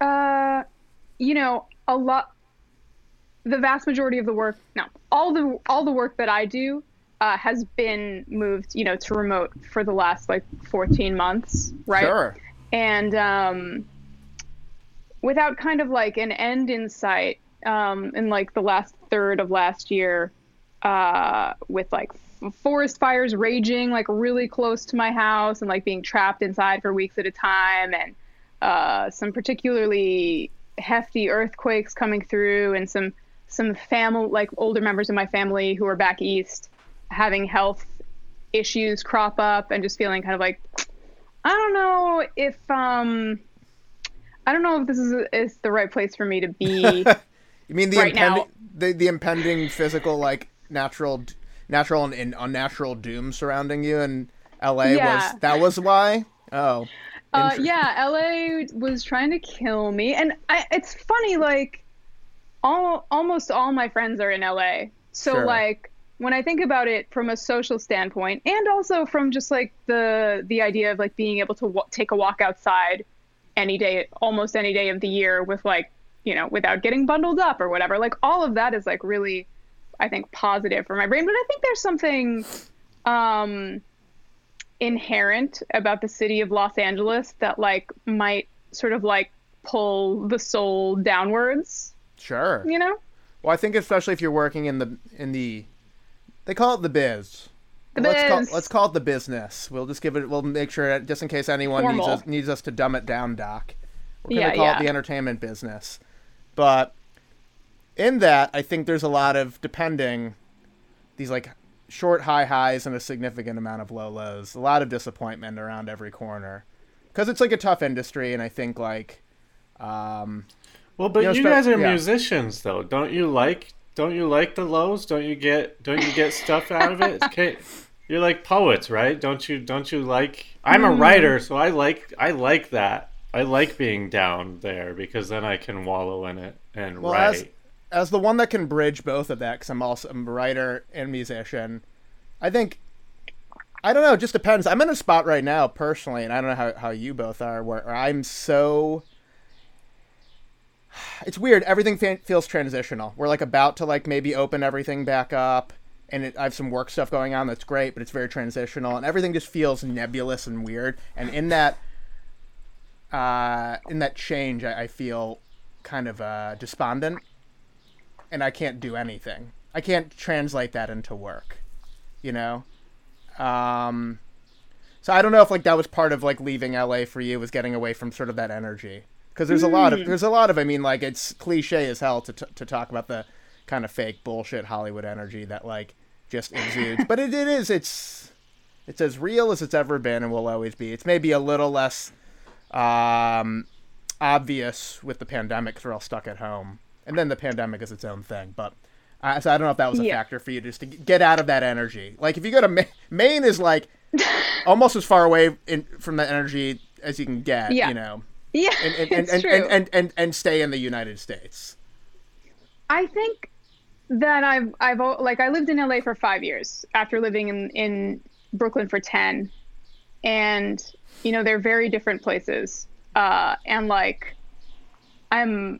uh, you know, a lot. The vast majority of the work, no, all the all the work that I do uh, has been moved, you know, to remote for the last like 14 months, right? sure, and um, without kind of like an end in sight um, in like the last third of last year uh, with like forest fires raging like really close to my house and like being trapped inside for weeks at a time and uh, some particularly hefty earthquakes coming through and some some family like older members of my family who are back east having health issues crop up and just feeling kind of like I don't know if um I don't know if this is is the right place for me to be. you mean the Right impending, the the impending physical like natural, natural and, and unnatural doom surrounding you in L.A. Yeah. was that was why? Oh, uh, yeah, LA was trying to kill me, and I, it's funny like all almost all my friends are in LA, so Sure. like when I think about it from a social standpoint, and also from just like the the idea of like being able to w- take a walk outside any day, almost any day of the year, with like you know without getting bundled up or whatever, like all of that is like really, I think positive for my brain. But I think there's something um inherent about the city of Los Angeles that like might sort of like pull the soul downwards, sure. you know? Well, I think especially if you're working in the in the, they call it the biz. The let's call biz. let's call it the business. We'll just give it. We'll make sure just in case anyone needs us needs us to dumb it down, Doc. We're gonna Yeah, call yeah. it the entertainment business. But in that, I think there's a lot of depending these like short high highs and a significant amount of low lows. A lot of disappointment around every corner because it's like a tough industry, and I think like um, Well, but You you, know, spe- guys are yeah. musicians, though. Don't you like? Don't you like the lows? Don't you get? Don't you get stuff out of it? Okay, you're like poets, right? Don't you? Don't you like? I'm a mm. writer, so I like. I like that. I like being down there because then I can wallow in it and Well, write. as as the one that can bridge both of that, because I'm also I'm a writer and musician. I think I don't know. It just depends. I'm in a spot right now personally, and I don't know how how you both are, where I'm so. It's weird. Everything fe- feels transitional. We're like about to like maybe open everything back up, and it, I have some work stuff going on that's great, but it's very transitional, and everything just feels nebulous and weird. And in that, uh, in that change, I, I feel kind of uh, despondent, and I can't do anything. I can't translate that into work, you know. Um, so I don't know if like that was part of like leaving LA for you was getting away from sort of that energy because there's a lot of there's a lot of I mean like it's cliche as hell to t- to talk about the kind of fake bullshit Hollywood energy that like just exudes, but it, it is it's it's as real as it's ever been and will always be. It's maybe a little less um, obvious with the pandemic because we're all stuck at home, and then the pandemic is its own thing. But uh, so I don't know if that was a Yeah. factor for you just to get out of that energy. Like if you go to Ma- Maine, is like almost as far away in, from that energy as you can get. Yeah. You know, Yeah, and and, and, and, and, and, and and stay in the United States. I think that I've I've like I lived in LA for five years after living in in Brooklyn for ten, and you know they're very different places. Uh, and like, I'm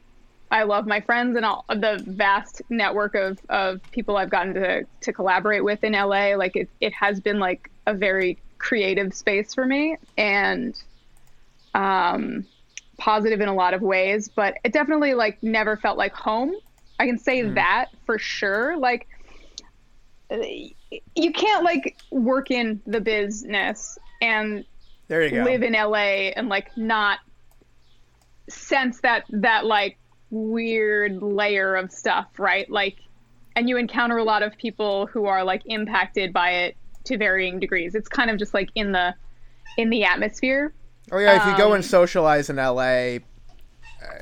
I love my friends and all the vast network of of people I've gotten to to collaborate with in LA. Like it it has been like a very creative space for me and um positive in a lot of ways, but it definitely like never felt like home. I can say hmm. that for sure. Like you can't like work in the business and There you go. live in LA and like not sense that that like weird layer of stuff, right? Like and you encounter a lot of people who are like impacted by it to varying degrees. It's kind of just like in the in the atmosphere. Oh yeah, if you go Um, and socialize in LA, uh,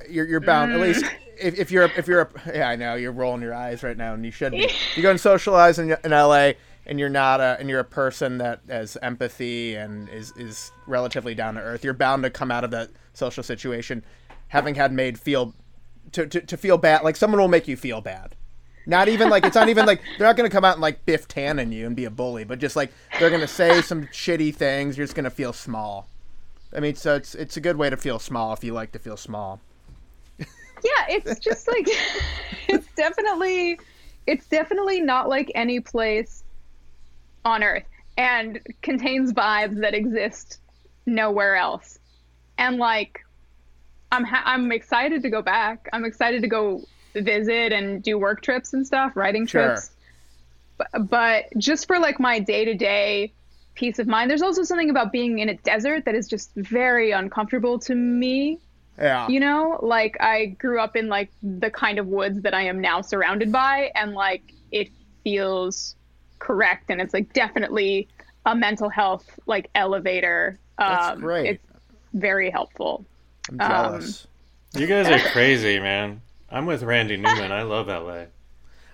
you're you're bound. At least if, if you're if you're a, yeah, I know you're rolling your eyes right now, and you should be. you go and socialize in, in LA, and you're not a and you're a person that has empathy and is is relatively down to earth. You're bound to come out of that social situation having had made feel to, to, to feel bad. Like someone will make you feel bad. Not even like it's not even like they're not gonna come out and like biff Tannen you and be a bully, but just like they're gonna say some shitty things. You're just gonna feel small. I mean, so it's it's a good way to feel small if you like to feel small. yeah it's just like it's definitely it's definitely not like any place on earth and contains vibes that exist nowhere else and like i'm ha- i'm excited to go back i'm excited to go visit and do work trips and stuff writing Sure. trips but, but just for like my day-to-day peace of mind there's also something about being in a desert that is just very uncomfortable to me Yeah. you know like i grew up in like the kind of woods that i am now surrounded by and like it feels correct and it's like definitely a mental health like elevator That's um great. it's very helpful I'm jealous. You guys are crazy, man. I'm with Randy Newman. I love LA.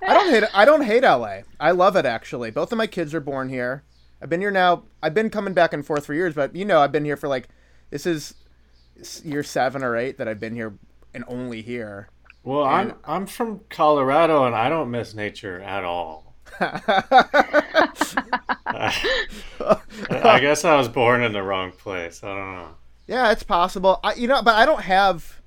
I don't hate I don't hate LA. I love it actually. Both of my kids are born here. I've been here now. I've been coming back and forth for years, but you know, I've been here for like this is year seven or eight that I've been here and only here. Well, I'm I'm from Colorado and I don't miss nature at all. I guess I was born in the wrong place. I don't know. Yeah, it's possible. I, you know, but I don't have.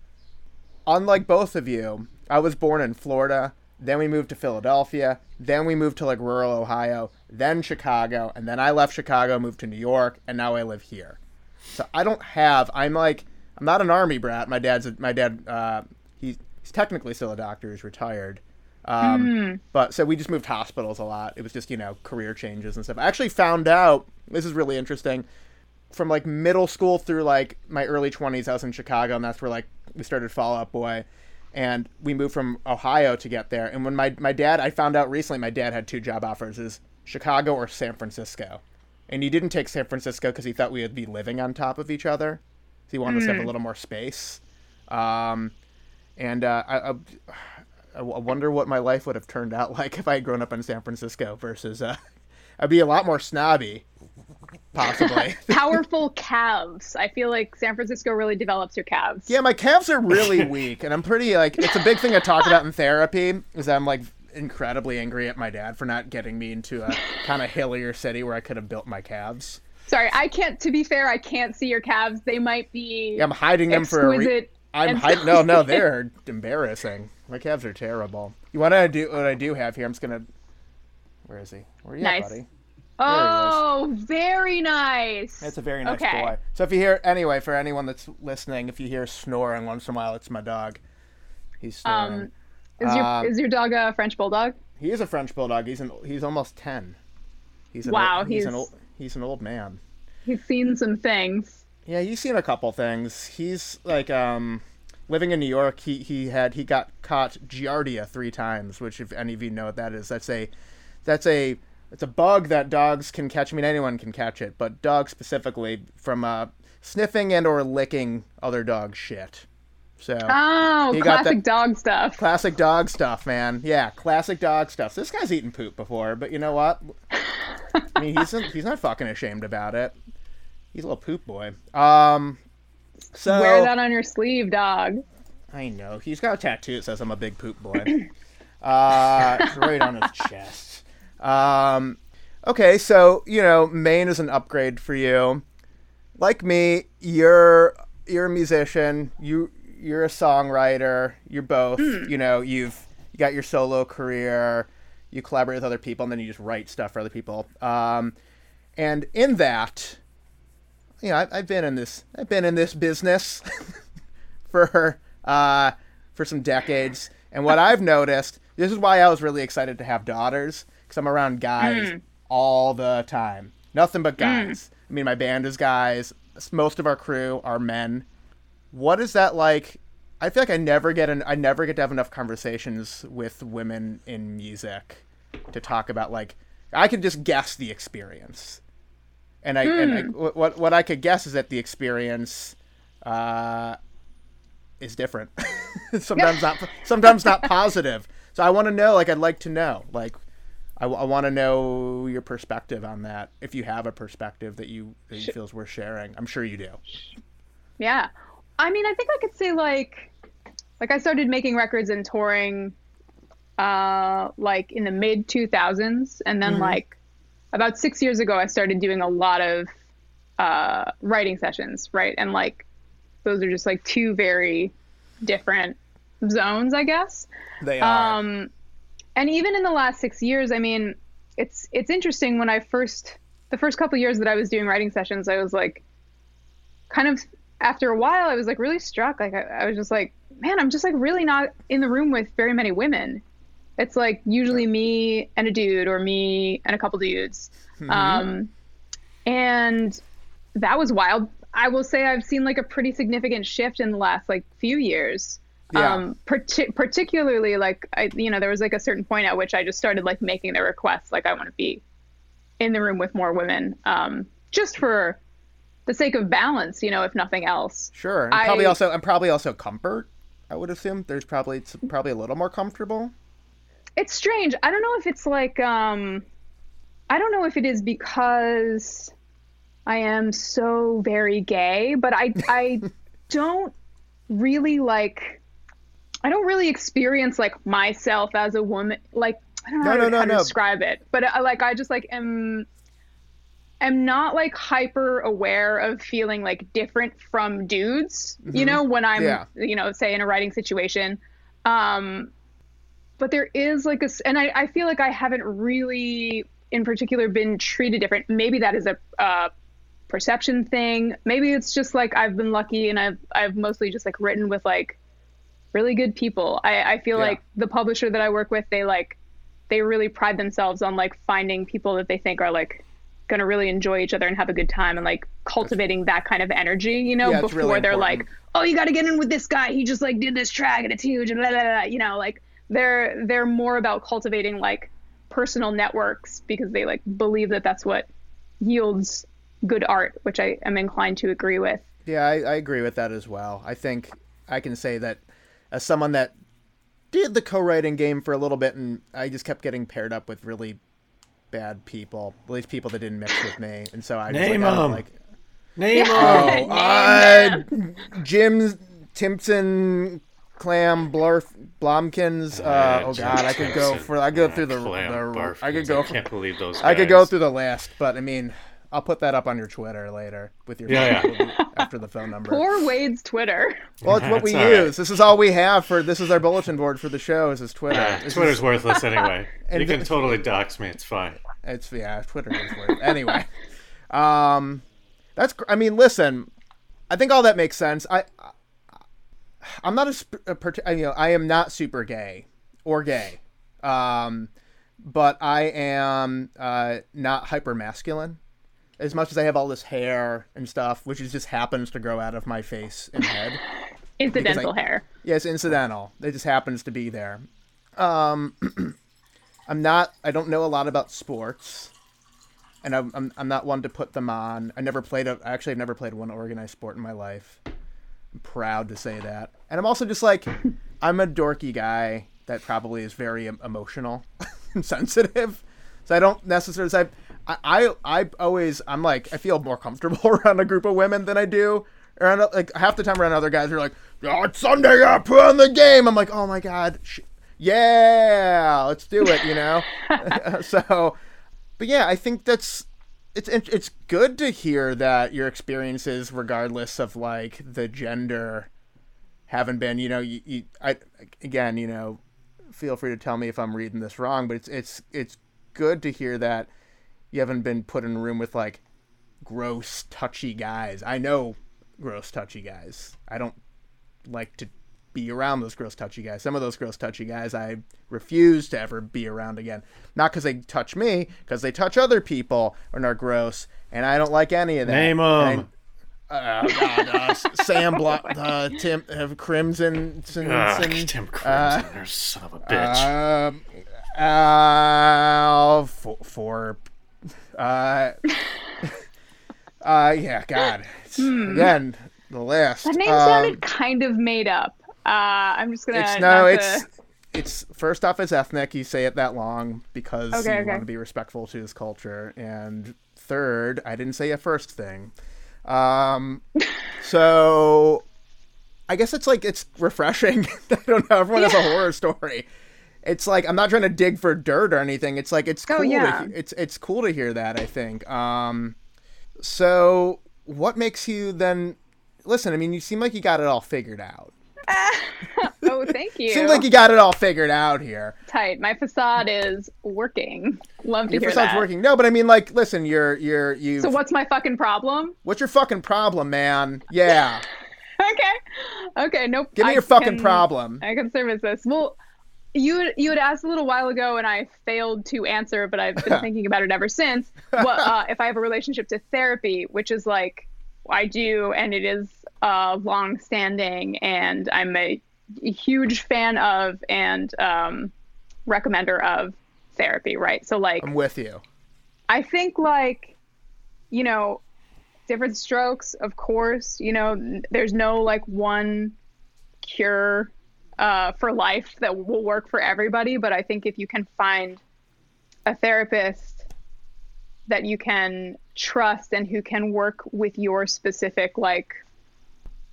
Unlike both of you, I was born in Florida. Then we moved to Philadelphia. Then we moved to like rural Ohio. Then Chicago, and then I left Chicago, moved to New York, and now I live here. So I don't have. I'm like I'm not an army brat. My dad's a, my dad. Uh, he's he's technically still a doctor. He's retired. Um, But so we just moved hospitals a lot. It was just you know career changes and stuff. I actually found out this is really interesting from like middle school through like my early 20s i was in chicago and that's where like we started fall out boy and we moved from ohio to get there. And when my, my dad i found out recently my dad had two job offers is chicago or san francisco. And he didn't take san francisco because he thought we would be living on top of each other. So he wanted us to have a little more space. Um, and uh, I, I I wonder what my life would have turned out like if I had grown up in San Francisco versus uh, I'd be a lot more snobby, possibly. Powerful calves. I feel like San Francisco really develops your calves. yeah, my calves are really weak, and I'm pretty like it's a big thing I talk about in therapy. Is that I'm like incredibly angry at my dad for not getting me into a kind of hillier city where I could have built my calves. Sorry, I can't. To be fair, I can't see your calves. They might be Yeah, I'm hiding them for a re- I'm hiding. No, no, they're embarrassing. My calves are terrible. You want to do what I do have here? I'm just gonna. Where is he? Where are you, at, buddy? Oh, very nice. That's a very nice Okay. boy. So if you hear anyway, for anyone that's listening, if you hear snoring once in a while, it's my dog. He's snoring. Um, is your Um, is your dog a French bulldog? he is a French bulldog. He's an he's almost ten. He's an Wow, old, he's, an old he's an old man. He's seen some things. Yeah, he's seen a couple things. He's like um living in New York, he he had he got caught giardia 3 times, which if any of you know what that is, that's a that's a it's a bug that dogs can catch. I mean anyone can catch it, but dogs specifically from uh sniffing and or licking other dog shit. So Oh, classic dog stuff. Classic dog stuff, man. Yeah, classic dog stuff. This guy's eaten poop before, but you know what? I mean, he's he's not fucking ashamed about it. He's a little poop boy. Um, so Wear that on your sleeve, dog. I know he's got a tattoo that says I'm a big poop boy. uh, right on his chest. Um, okay, so you know Maine is an upgrade for you. Like me, you're you're a musician. You you're a songwriter. You're both. You know you've you got your solo career. You collaborate with other people, and then you just write stuff for other people. Um, and in that, you know, I, I've been in this. I've been in this business for uh, for some decades. And what I've noticed, this is why I was really excited to have daughters, because I'm around guys hmm. all the time. Nothing but hmm. guys. I mean, my band is guys. Most of our crew are men. What is that like? I feel like I never get an I never get to have enough conversations with women in music to talk about like I can just guess the experience, and I and I, hmm. what what- what I could guess is that the experience uh, is different. sometimes not sometimes not positive. So I want to know. Like I'd like to know. Like I, want to know your perspective on that. If you have a perspective that you that you feel is worth sharing, I'm sure you do. Yeah. I mean, I think I could say like like I started making records and touring uh like in the mid 2000s and then like about 6 years ago I started doing a lot of uh writing sessions, right? And like those are just like two very different zones, I guess. They are. Um, and even in the last six years, I mean, it's it's interesting. When I first, the first couple years that I was doing writing sessions, I was like, kind of after a while, I was like really struck. Like I, I was just like, man, I'm just like really not in the room with very many women. It's like usually me and a dude, or me and a couple dudes. Um, and that was wild. I will say I've seen like a pretty significant shift in the last like few years. Yeah. Um, parti- particularly like I, you know, there was like a certain point at which I just started like making the request, like I want to be in the room with more women, um, just for the sake of balance, you know, if nothing else. Sure, and probably I- also and probably also comfort. I would assume there's probably it's probably a little more comfortable. It's strange. I don't know if it's like um I don't know if it is because I am so very gay, but I I don't really like I don't really experience like myself as a woman like I don't know No, how, no, to, no, how to describe it, but I, like I just like am am not like hyper aware of feeling like different from dudes, you know, when I'm Mm-hmm. Yeah. you know, say in a writing situation. Um but there is like a and I, I feel like i haven't really in particular been treated different maybe that is a uh, perception thing maybe it's just like i've been lucky and i've i've mostly just like written with like really good people i i feel Yeah. like the publisher that i work with they like they really pride themselves on like finding people that they think are like gonna really enjoy each other and have a good time and like cultivating that kind of energy you know Yeah, before really they're important. like oh you got to get in with this guy he just like did this track and it's huge and blah, blah, blah, you know like they're they're more about cultivating like personal networks because they like believe that that's what yields good art which i am inclined to agree with Yeah, I, I agree with that as well. I think I can say that as someone that did the co-writing game for a little bit, and I just kept getting paired up with really bad people, at least people that didn't mix with me, and so I just, Name like, I like Name Yeah. them. Oh, uh, Jim Timpson, Clam, Blurf, Blomkins. Uh, oh God, I could go for I go through the, the I could go I for, can't believe those. I could go through the last, but I mean, I'll put that up on your Twitter later with your Yeah, after the phone number. Poor Wade's Twitter. well, it's what we That's all right. use. This is all we have for this is our bulletin board for the show. Is this Twitter? Uh, This Twitter's is- worthless anyway. And you can the- totally dox me. It's fine. It's yeah, Twitter is weird. anyway, um, that's I mean, listen, I think all that makes sense. I, I I'm not a, a part- you know I am not super gay or gay, um, but I am uh, not hyper masculine. As much as I have all this hair and stuff, which is just happens to grow out of my face and head. Incidental I- hair. Yeah, it's incidental. It just happens to be there. Um, I'm not. I don't know a lot about sports, and I'm, I'm I'm not one to put them on. I never played a. Actually, I've never played one organized sport in my life. I'm proud to say that. And I'm also just like, I'm a dorky guy that probably is very emotional and sensitive. So I don't necessarily. So I, I I always I'm like I feel more comfortable around a group of women than I do around like half the time around other guys are like, oh, it's Sunday, I put on the game. I'm like, oh my god, sh- yeah, let's do it, you know. so, but yeah, I think that's it's it's good to hear that your experiences, regardless of like the gender, haven't been. You know, you, you I again, you know, feel free to tell me if I'm reading this wrong, but it's it's it's good to hear that you haven't been put in a room with like gross, touchy guys. I know gross, touchy guys. I don't like to be around those gross, touchy guys. Some of those gross, touchy guys I refuse to ever be around again. Not because they touch me, because they touch other people and are gross, and I don't like any of that. Name them. Uh, God, uh, Sam Block, uh, Tim, uh, Crimson, Sin- Ugh, Sin- Tim Crimson, you son of a bitch. um, uh, for, for uh, uh, yeah, God. It's- Again, the. Hmm. That name Um, sounded kind of made up. Uh, I'm just gonna. It's no, to- it's it's first off, it's ethnic. You say it that long because Okay, you okay. want to be respectful to his culture. And third, I didn't say a first thing. Um, so I guess it's like it's refreshing. I don't know. Everyone has a horror story. It's like I'm not trying to dig for dirt or anything. It's like it's Oh, cool. yeah. to, it's it's cool to hear that. I think. Um, so what makes you then? Listen, I mean, you seem like you got it all figured out. oh, thank you. Seems like you got it all figured out here. tight. My facade is working. Love to Your hear facade's that. working. No, but I mean, like, listen, you're you're you. So what's my fucking problem? what's your fucking problem, man? Yeah, okay. Okay. Nope. give me I your fucking can- problem. I can service this. Well, you had- you had asked a little while ago, and I failed to answer, but I've been thinking about it ever since. What uh, if I have a relationship to therapy, which is like I do, and it is uh, long standing, and I'm a huge fan of and um, recommender of therapy. Right. So like I'm with you. I think like, you know, different strokes, of course. You know, there's no like one cure uh, for life that will work for everybody. But I think if you can find a therapist that you can trust and who can work with your specific like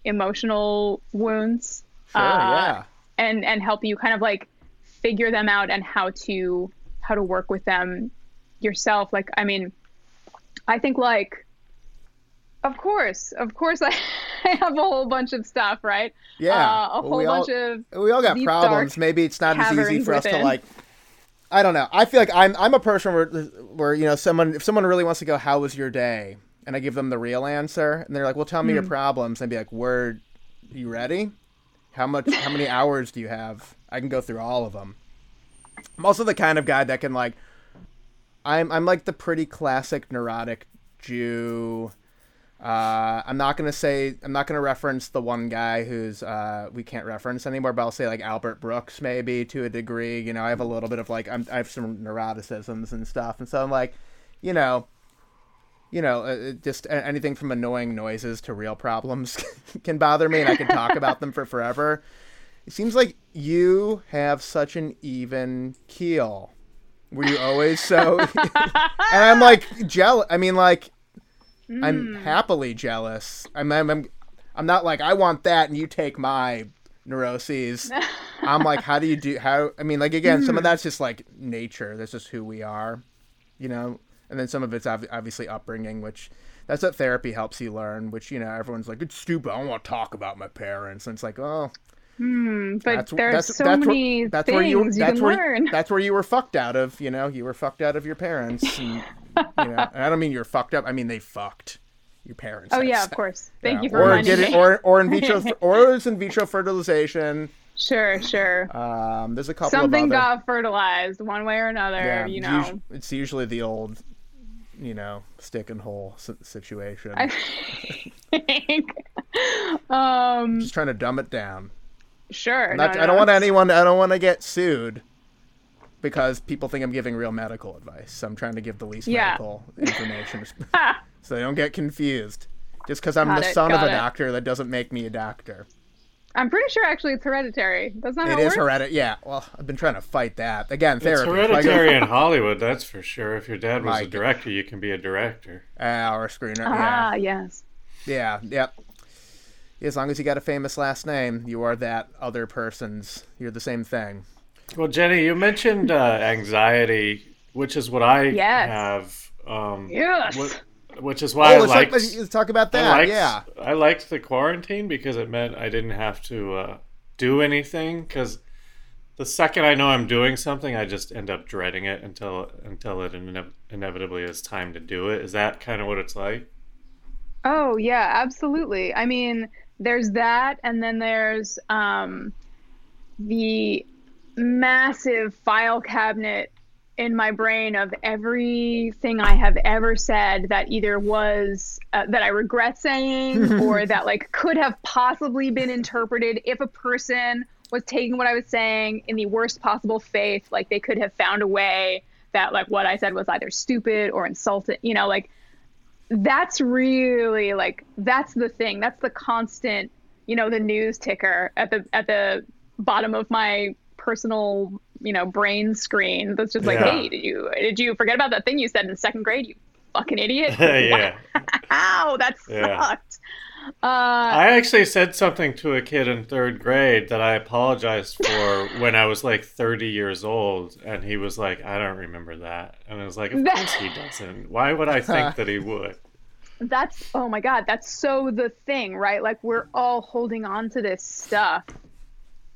emotional wounds Sure, uh, yeah. and and help you kind of like figure them out and how to how to work with them yourself like i mean i think like of course of course i have a whole bunch of stuff right Yeah. uh, a Well, whole all- bunch of We all got problems. Maybe it's not as easy for us to like. I don't know. I feel like I'm I'm a person where where you know someone if someone really wants to go, how was your day? And I give them the real answer, and they're like, well, tell me your Hmm. problems. And I'd be like, word, you ready? How much? How many hours do you have? I can go through all of them. I'm also the kind of guy that can like. I'm I'm like the pretty classic neurotic Jew. Uh, I'm not gonna say I'm not gonna reference the one guy who's uh, we can't reference anymore, but I'll say like Albert Brooks maybe to a degree. You know, I have a little bit of like I'm, I have some neuroticisms and stuff, and so I'm like, you know, you know, uh, uh, just anything from annoying noises to real problems can bother me, and I can talk about them for forever. it seems like you have such an even keel. Were you always so? and I'm like jealous. I mean, like, I'm mm. happily jealous. I'm, I'm, I'm, I'm not like I want that and you take my neuroses. I'm like, how do you do? How? I mean, like again, some of mm. that's just like nature. That's just who we are, you know. And then some of it's ob- obviously upbringing, which that's what therapy helps you learn. Which you know, everyone's like, it's stupid. I don't want to talk about my parents. And it's like, oh, hmm, But that's there's that's so that's many where, that's things where you, you that's can where, learn. That's where you were fucked out of. You know, you were fucked out of your parents. And, you know, I don't mean you're fucked up. I mean they fucked your parents. oh yeah, of course. Thank Yeah. you for or reminding get it, me. or or in vitro, or it's in vitro fertilization. sure, sure. Um, there's a couple Something of other. got fertilized one way or another. yeah, you know. it's usually the old, you know, stick and hole situation. I think. um. Just trying to dumb it down. Sure. Not, no, I don't no. want anyone. I don't want to get sued because people think I'm giving real medical advice. So I'm trying to give the least Yeah. medical information, so they don't get confused. Just because I'm Got the it, son of got a it. doctor, that doesn't make me a doctor. I'm pretty sure actually it's hereditary. That's not how It it is hereditary. Yeah. Well, I've been trying to fight that again. Therapy. It's I go- hereditary in Hollywood, that's for sure. If your dad was My a God. director, you can be a director. Ah, or a screener. Ah, yes. Yeah. Yeah. Yep. As long as you got a famous last name, you are that other person's. You're the same thing. Well, Jenny, you mentioned uh, anxiety, which is what I Yes. have. Um, Yes. what- which is why oh, I let's liked. talk, let's talk about I that. liked, yeah. I liked the quarantine because it meant I didn't have to uh, do anything. Because the second I know I'm doing something, I just end up dreading it until until it ine- inevitably is time to do it. Is that kind of what it's like? Oh yeah, absolutely. I mean, there's that, and then there's um, the massive file cabinet in my brain of everything I have ever said that either was uh, that I regret saying or that like could have possibly been interpreted if a person was taking what I was saying in the worst possible faith, like they could have found a way that like what I said was either stupid or insulting, you know, like that's really like that's the thing. That's the constant you know the news ticker at the at the bottom of my personal you know brain screen that's just like Yeah. hey did you did you forget about that thing you said in second grade you fucking idiot yeah. wow that Yeah. sucked uh I actually said something to a kid in third grade that I apologized for when I was like 30 years old, and he was like, "I don't remember that," and I was like, "Of That- course he doesn't. Why would I think that he would?" that's oh my god that's so the thing right like we're all holding on to this stuff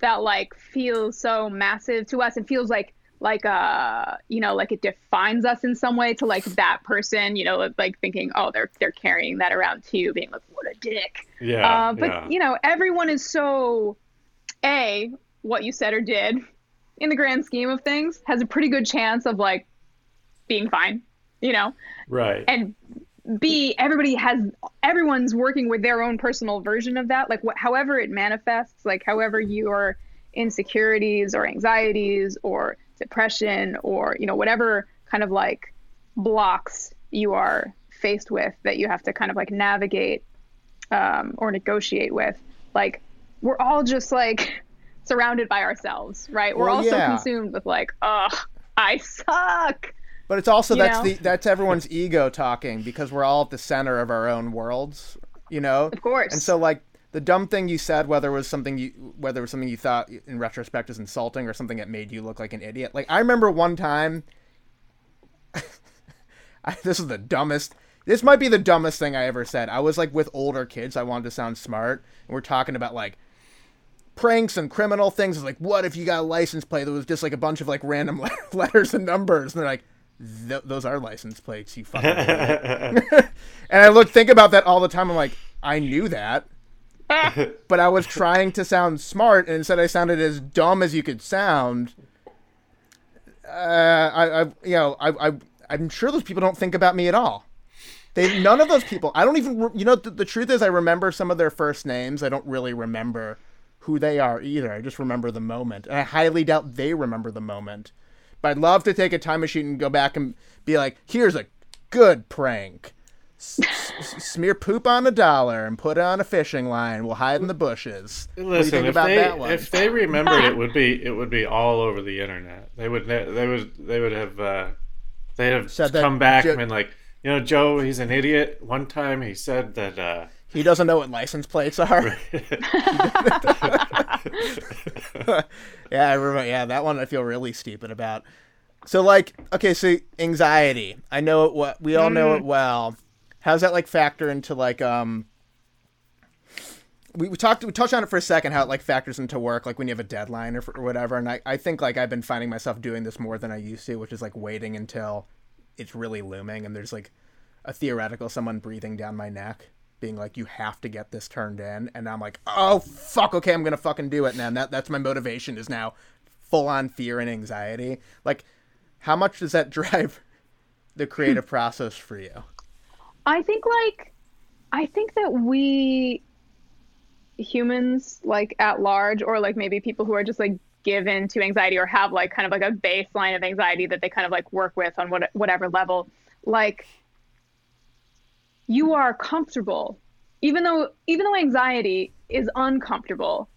that like feels so massive to us and feels like like uh you know like it defines us in some way to like that person you know like thinking oh they're they're carrying that around too being like what a dick Yeah, uh, but yeah. you know everyone is so a what you said or did in the grand scheme of things has a pretty good chance of like being fine you know right. and b everybody has everyone's working with their own personal version of that like however it manifests like however your insecurities or anxieties or depression or you know whatever kind of like blocks you are faced with that you have to kind of like navigate um, or negotiate with like we're all just like surrounded by ourselves right we're Well, all so yeah. consumed with like oh i suck But it's also You that's know? the that's everyone's ego talking because we're all at the center of our own worlds, you know. of course And so like the dumb thing you said, whether it was something you whether it was something you thought in retrospect is insulting or something that made you look like an idiot. Like I remember one time I, this is the dumbest this might be the dumbest thing I ever said. I was like with older kids, I wanted to sound smart, and we're talking about like pranks and criminal things. It's like, what if you got a license plate that was just like a bunch of like random letters and numbers? And they're like, "Th- those are license plates, you fucking and I look think about that all the time. I'm like, I knew that, but I was trying to sound smart, and instead I sounded as dumb as you could sound. Uh, I, I, you know, I, I, I'm sure those people don't think about me at all. They, none of those people. I don't even. You know, the, the truth is, I remember some of their first names. I don't really remember who they are either. I just remember the moment, and I highly doubt they remember the moment. But I'd love to take a time machine and go back and be like, "Here's a good prank." S- s- s- smear poop on a dollar and put it on a fishing line. We'll hide in the bushes. what do you Listen, think if about they that one? if they remembered, it would be it would be all over the internet. They would they would they would have uh, they have Said that come back Jo- and been like, you know, Joe, he's an idiot. One time he said that. Uh, He doesn't know what license plates are. yeah, I remember. Yeah, that one I feel really stupid about. So like, okay, so anxiety. I know it. What we all know it well. How's that like factor into like um? We, we talked we touched on it for a second how it like factors into work like when you have a deadline or, or whatever and I, I think like I've been finding myself doing this more than I used to which is like waiting until it's really looming and there's like a theoretical someone breathing down my neck being like you have to get this turned in and i'm like oh fuck okay i'm gonna fucking do it and that, that's my motivation is now full on fear and anxiety. Like how much does that drive the creative process for you? I think like I think that we humans like at large or like maybe people who are just like given to anxiety or have like kind of like a baseline of anxiety that they kind of like work with on what, whatever level like you are comfortable. Even though even though anxiety is uncomfortable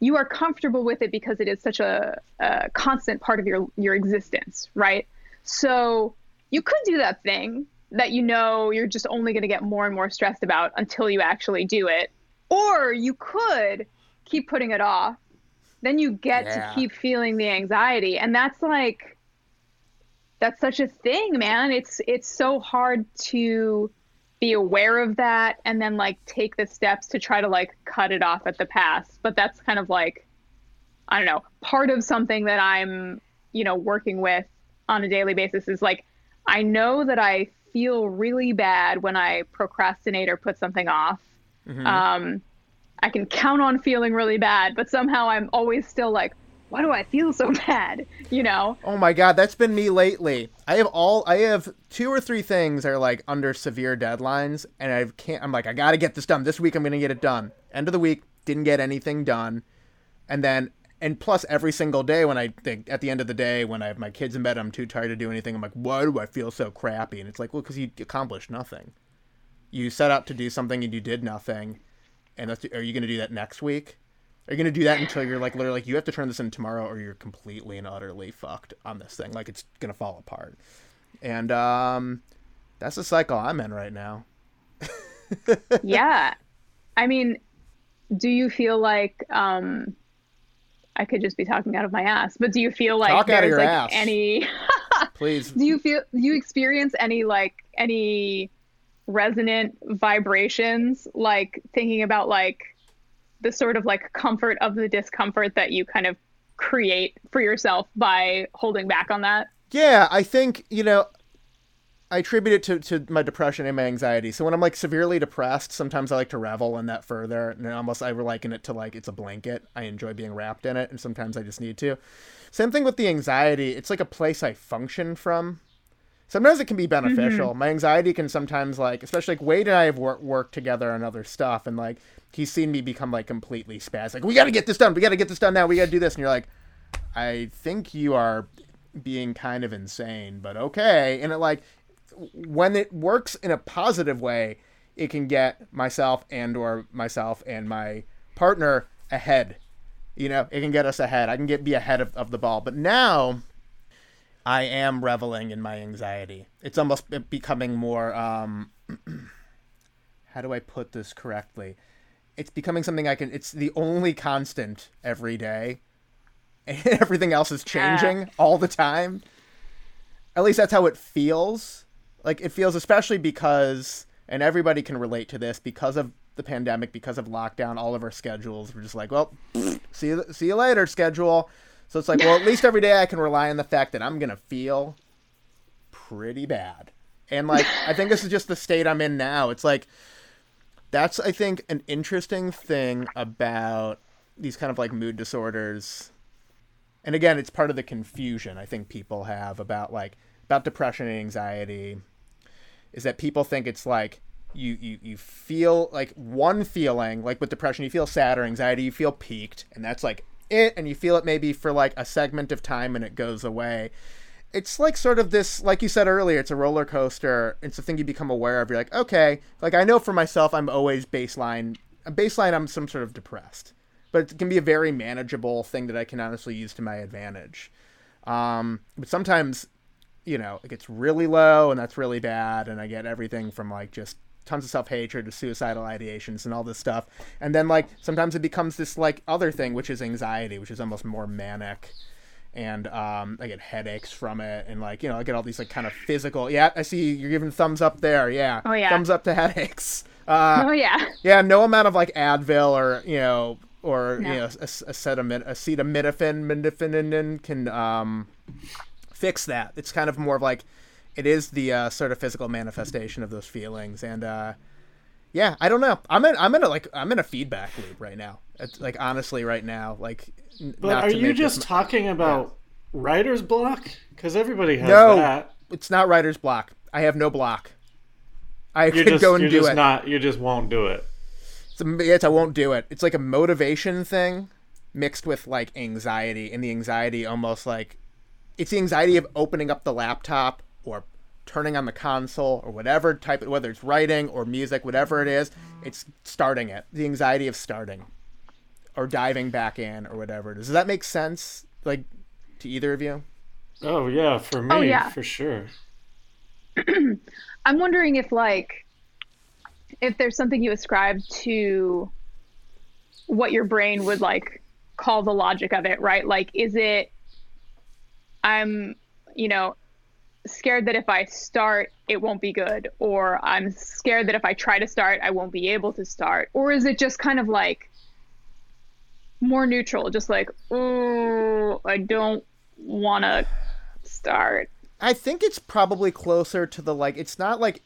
you are comfortable with it because it is such a, a constant part of your your existence right? So you could do that thing that you know you're just only going to get more and more stressed about until you actually do it. Or you could keep putting it off. Then you get Yeah. to keep feeling the anxiety. And that's like that's such a thing man. It's it's so hard to be aware of that and then like take the steps to try to like cut it off at the pass. But that's kind of like i don't know part of something that i'm you know working with on a daily basis is like i know that i feel really bad when i procrastinate or put something off. Um i can count on feeling really bad but somehow i'm always still like why do i feel so bad you know Oh my god, that's been me lately. I have all I have two or three things that are like under severe deadlines and I can't I'm like I got to get this done. This week I'm to get it done. End of the week didn't get anything done. And then and plus every single day when I think at the end of the day when I have my kids in bed I'm too tired to do anything. I'm like, "Why do I feel so crappy?" And it's like, "Well, cuz you accomplished nothing. You set out to do something and you did nothing. And that's, are you going to do that next week? Are you gonna do that until you're like literally like you have to turn this in tomorrow or you're completely and utterly fucked on this thing? Like it's gonna fall apart. And um that's the cycle I'm in right now. yeah i mean do you feel like um i could just be talking out of my ass but do you feel like Talk there's your like ass. any Please. do you feel do you experience any like any resonant vibrations like thinking about like the sort of like comfort of the discomfort that you kind of create for yourself by holding back on that Yeah, I think, you know, I attribute it to, to my depression and my anxiety. So when I'm like severely depressed, sometimes I like to revel in that further. And almost I liken it to like it's a blanket. I enjoy being wrapped in it, and sometimes I just need to. Same thing with the anxiety. It's like a place I function from. Sometimes it can be mm-hmm. beneficial. My anxiety can sometimes like, especially like Wade and I have wor- worked together on other stuff, and like he's seen me become like completely spaz. Like we got to get this done. We got to get this done now. We got to do this, and you're like, I think you are being kind of insane, but okay. And it like when it works in a positive way, it can get myself and or myself and my partner ahead. You know, it can get us ahead. I can get be ahead of, of the ball. But now I am reveling in my anxiety. It's almost becoming more um how do I put this correctly? It's becoming something I can it's the only constant every day. And everything else is changing all the time. At least that's how it feels. Like it feels especially because and everybody can relate to this because of the pandemic, because of lockdown, all of our schedules. We're just like, well, see you see you later schedule. So it's like, well, at least every day I can rely on the fact that I'm gonna feel pretty bad. And like I think this is just the state I'm in now. It's like that's I think an interesting thing about these kind of like mood disorders. And again, it's part of the confusion I think people have about like about depression and anxiety is that people think it's like you, you you feel like one feeling like with depression you feel sad or anxiety you feel peaked and that's like it and you feel it maybe for like a segment of time and it goes away it's like sort of this, like you said earlier, it's a roller coaster. It's a thing you become aware of. You're like, okay, like I know for myself, I'm always baseline. Baseline, I'm some sort of depressed, but it can be a very manageable thing that I can honestly use to my advantage. Um, but sometimes, you know, it gets really low, and that's really bad, and I get everything from like just tons of self hatred suicidal ideations and all this stuff. And then like sometimes it becomes this like other thing, which is anxiety, which is almost more manic. And um, I get headaches from it, and like you know, I get all these like kind of physical. Yeah, I see you're giving thumbs up there. Yeah, Oh, yeah. thumbs up to headaches. Uh, oh yeah. yeah, no amount of like Advil or you know or No. you know acetamin- acetaminophen can um, fix that. It's kind of more of like it is the uh, sort of physical manifestation of those feelings and uh, yeah, I don't know. I'm in I'm in a like I'm in a feedback loop right now. It's like honestly right now like n- But are you make this just talking about writer's block? Because everybody has No. that. it's not writer's block. I have no block. I You could just, go and do just it. not. You just won't do it. It's, it's I won't do it. It's like a motivation thing mixed with like anxiety, and the anxiety almost like it's the anxiety of opening up the laptop or turning on the console or whatever type, of whether it's writing or music, whatever it is. It's starting it. The anxiety of starting or diving back in or whatever it is. Does that make sense? Like to either of you? Oh yeah, for me, Oh, yeah. for sure. I'm wondering if like if there's something you ascribe to what your brain would like call the logic of it, right? Like is it I'm, you know, scared that if I start it won't be good or I'm scared that if I try to start I won't be able to start or is it just kind of like more neutral, just like, "Oh, I don't want to start." I think it's probably closer to the like. It's not like.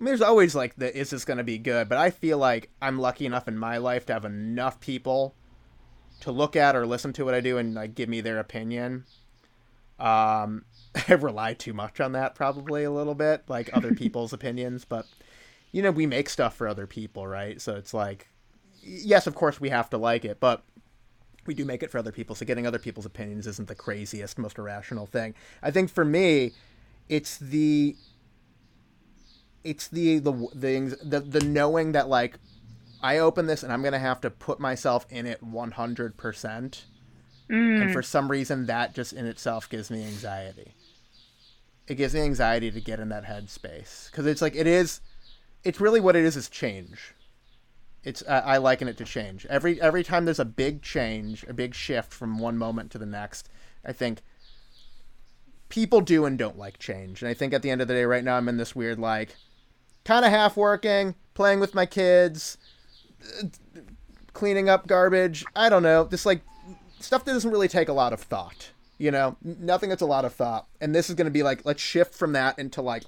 I mean, there's always like the is this going to be good, but I feel like I'm lucky enough in my life to have enough people to look at or listen to what I do and like give me their opinion. Um, I rely too much on that probably a little bit, like other people's opinions, but you know we make stuff for other people, right? So it's like, yes, of course we have to like it, but we do make it for other people. So getting other people's opinions isn't the craziest, most irrational thing. I think for me, it's the it's the the the the, the knowing that like I open this and I'm gonna have to put myself in it 100 percent, and mm. for some reason that just in itself gives me anxiety. It gives me anxiety to get in that headspace because it's like it is, it's really what it is is change. It's I, I liken it to change. Every every time there's a big change, a big shift from one moment to the next, I think people do and don't like change. And I think at the end of the day, right now, I'm in this weird like, kind of half working, playing with my kids, uh, cleaning up garbage. I don't know, just like stuff that doesn't really take a lot of thought. You know, nothing that's a lot of thought. And this is going to be like, let's shift from that into like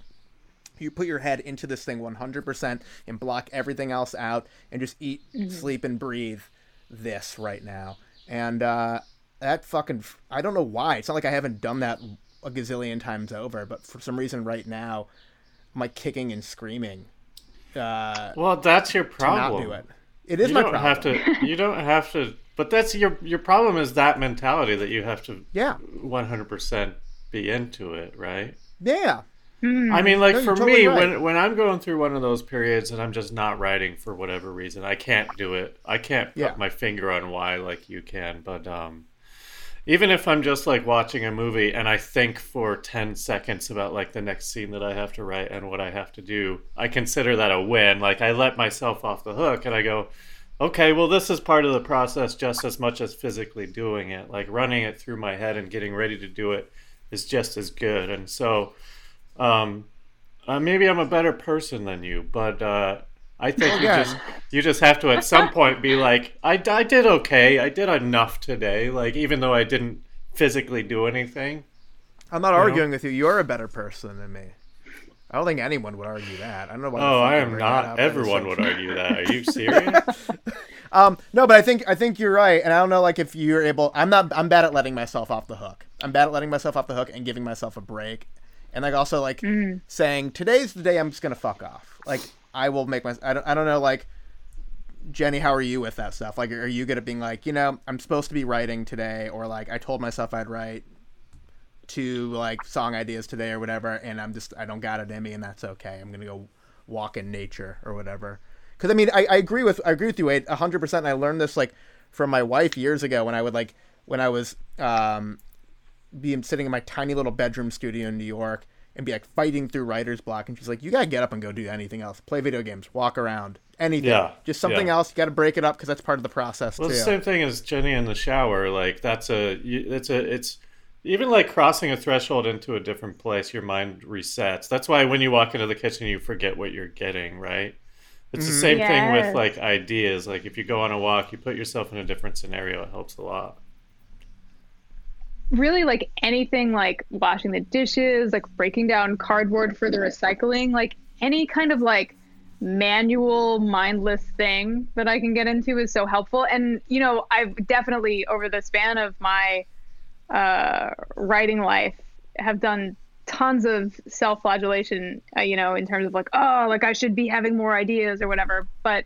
you put your head into this thing 100% and block everything else out and just eat, sleep, and breathe this right now. And uh, that fucking, I don't know why. It's not like I haven't done that a gazillion times over, but for some reason right now, I'm like kicking and screaming uh, Well, that's your to problem. not do it. It is you my don't problem. have to. You don't have to. But that's your your problem is that mentality that you have to Yeah. 100% be into it, right? Yeah. I mean, like No, for totally me, right. when when I'm going through one of those periods and I'm just not writing for whatever reason, I can't do it. I can't put Yeah. my finger on why, like you can. But um, even if I'm just like watching a movie and I think for ten seconds about like the next scene that I have to write and what I have to do, I consider that a win. Like I let myself off the hook and I go, okay, well this is part of the process just as much as physically doing it. Like running it through my head and getting ready to do it is just as good. And so um, uh, maybe I'm a better person than you, but uh, I think you just you just have to at some point be like, I, I did okay, I did enough today. Like even though I didn't physically do anything. I'm not know? arguing with you. You're a better person than me. I don't think anyone would argue that. I don't know why. Oh, I am bring that up. not. Everyone would argue that. Are you serious? Um, no, but I think I think you're right, and I don't know like if you're able. I'm not. I'm bad at letting myself off the hook. I'm bad at letting myself off the hook and giving myself a break, and like also like saying today's the day I'm just gonna fuck off. Like I will make my. I don't. I don't know like. Jenny, how are you with that stuff? Like, are you good at being like, you know, I'm supposed to be writing today, or like I told myself I'd write two like song ideas today or whatever, and I'm just I don't got it in me, and that's okay. I'm gonna go walk in nature or whatever. Because I mean, I, I agree with I agree with you, Wade, hundred percent. I learned this like from my wife years ago when I would like when I was um being sitting in my tiny little bedroom studio in New York and be like fighting through writer's block, and she's like, "You gotta get up and go do anything else. Play video games, walk around, anything. Yeah, just something yeah. else. You got to break it up because that's part of the process Well, too." the same thing as Jenny in the shower. Like that's a, it's a, it's even like crossing a threshold into a different place. Your mind resets. That's why when you walk into the kitchen, you forget what you're getting. Right. It's the same thing with like ideas. Like if you go on a walk, you put yourself in a different scenario. It helps a lot. really like anything like washing the dishes, like breaking down cardboard for the recycling, like any kind of like manual mindless thing that I can get into is so helpful. And you know, I've definitely over the span of my uh, writing life have done tons of self-flagellation, uh, you know, in terms of like, oh, like I should be having more ideas or whatever. But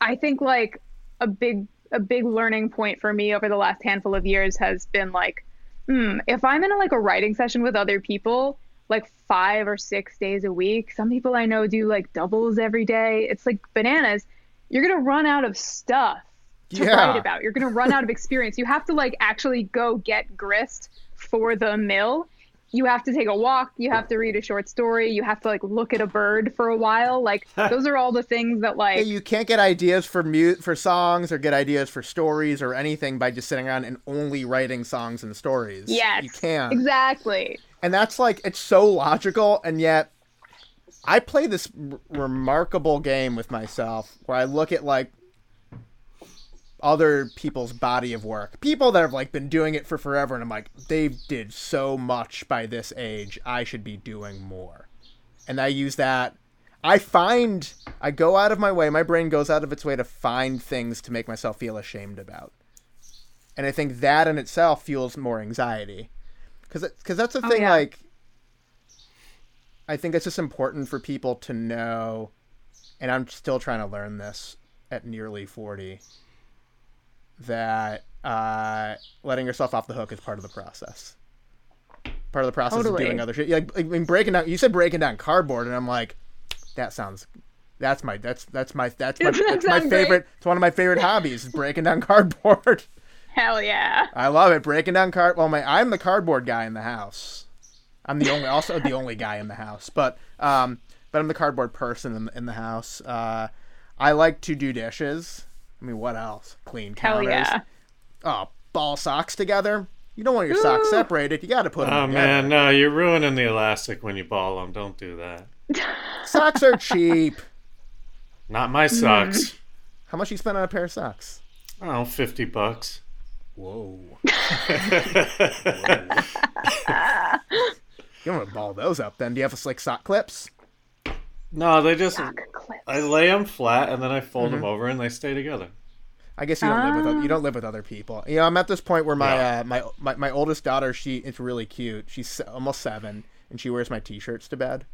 I think like a big a big learning point for me over the last handful of years has been like, hmm, if I'm in a, like a writing session with other people, like five or six days a week, some people I know do like doubles every day. It's like bananas. You're gonna run out of stuff to Yeah. write about. You're gonna run out of experience. You have to like actually go get grist for the mill. You have to take a walk. You have to read a short story. You have to like look at a bird for a while. Like those are all the things that like Yeah, you can't get ideas for mute for songs or get ideas for stories or anything by just sitting around and only writing songs and stories. Yes, you can't. exactly. And that's like it's so logical, and yet I play this r- remarkable game with myself where I look at like other people's body of work, people that have like been doing it for forever, and I'm like, they did so much by this age. I should be doing more, and I use that. I find I go out of my way. My brain goes out of its way to find things to make myself feel ashamed about, and I think that in itself fuels more anxiety because because that's the Oh, thing yeah. like i think it's just important for people to know and i'm still trying to learn this at nearly 40 that uh, letting yourself off the hook is part of the process part of the process Totally. of doing other shit like, I mean, breaking down you said breaking down cardboard and i'm like that sounds that's my that's that's my that's my, that's my sound great? favorite it's one of my favorite hobbies is breaking down cardboard Hell yeah. I love it. Breaking down card. Well, my I'm the cardboard guy in the house. I'm the only, also the only guy in the house, but um, but I'm the cardboard person in, in the house. Uh, I like to do dishes. I mean, what else? Clean Hell counters. yeah. Oh, ball socks together. You don't want your socks separated. You got to put them Oh together. man, no, you're ruining the elastic when you ball them. Don't do that. Socks are cheap. Not my socks. Mm. How much you spend on a pair of socks? I fifty bucks. Whoa. You want to ball those up then. Do you have like sock clips? No, they just I lay them flat and then I fold Mm-hmm. them over and they stay together. I guess you don't live with oth- you don't live with other people. You know, I'm at this point where my Yeah. uh, my, my my oldest daughter, she it's really cute. She's almost seven, and she wears my t-shirts to bed.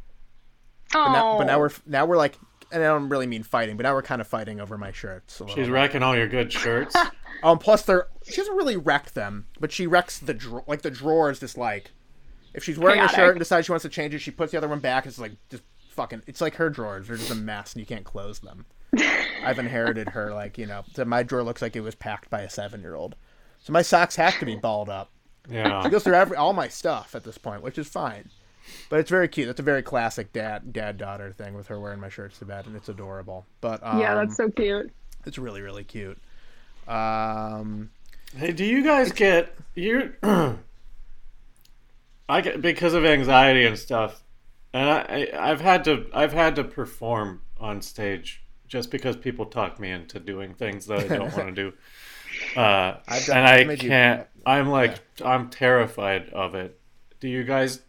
But now, but now Oh. we're now we're like, and I don't really mean fighting, but now we're kind of fighting over my shirts. A She's wrecking all your good shirts. Oh, and plus they're she doesn't really wreck them, but she wrecks the dra- like the drawers. Just like if she's wearing a shirt and decides she wants to change it, she puts the other one back. It's like just fucking. It's like her drawers. They're just a mess, and you can't close them. I've inherited her like you know. So my drawer looks like it was packed by a seven year old. So my socks have to be balled up. Yeah. She goes through every all my stuff at this point, which is fine. But it's very cute. That's a very classic dad dad daughter thing with her wearing my shirts to bed, and it's adorable. But um, yeah, that's so cute. it's really really cute. Um, Hey, do you guys get you? I get because of anxiety and stuff, and I, I I've had to I've had to perform on stage just because people talk me into doing things that I don't want to do. Uh, I've and I made you- can't. I'm like I'm terrified of it. Do you guys?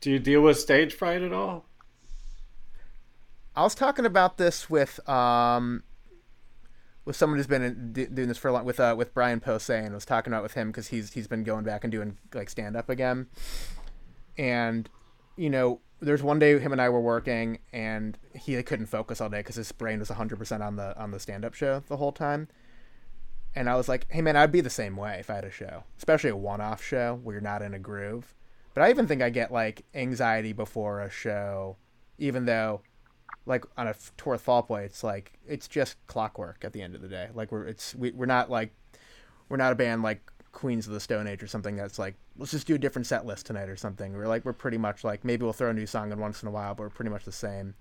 Do you deal with stage fright at all? I was talking about this with um with someone who's been in, do- doing this for a long with uh with Brian Posehn. and I was talking about with him because he's he's been going back and doing like stand up again. And you know, there's one day him and I were working and he couldn't focus all day because his brain was 100% on the on the stand up show the whole time. And I was like, hey man, I'd be the same way if I had a show, especially a one-off show where you're not in a groove. But I even think I get like anxiety before a show, even though, like on a tour with Fall Boy, it's like it's just clockwork at the end of the day. Like we're it's we, we're not like we're not a band like Queens of the Stone Age or something that's like let's just do a different set list tonight or something. We're like we're pretty much like maybe we'll throw a new song in once in a while, but we're pretty much the same.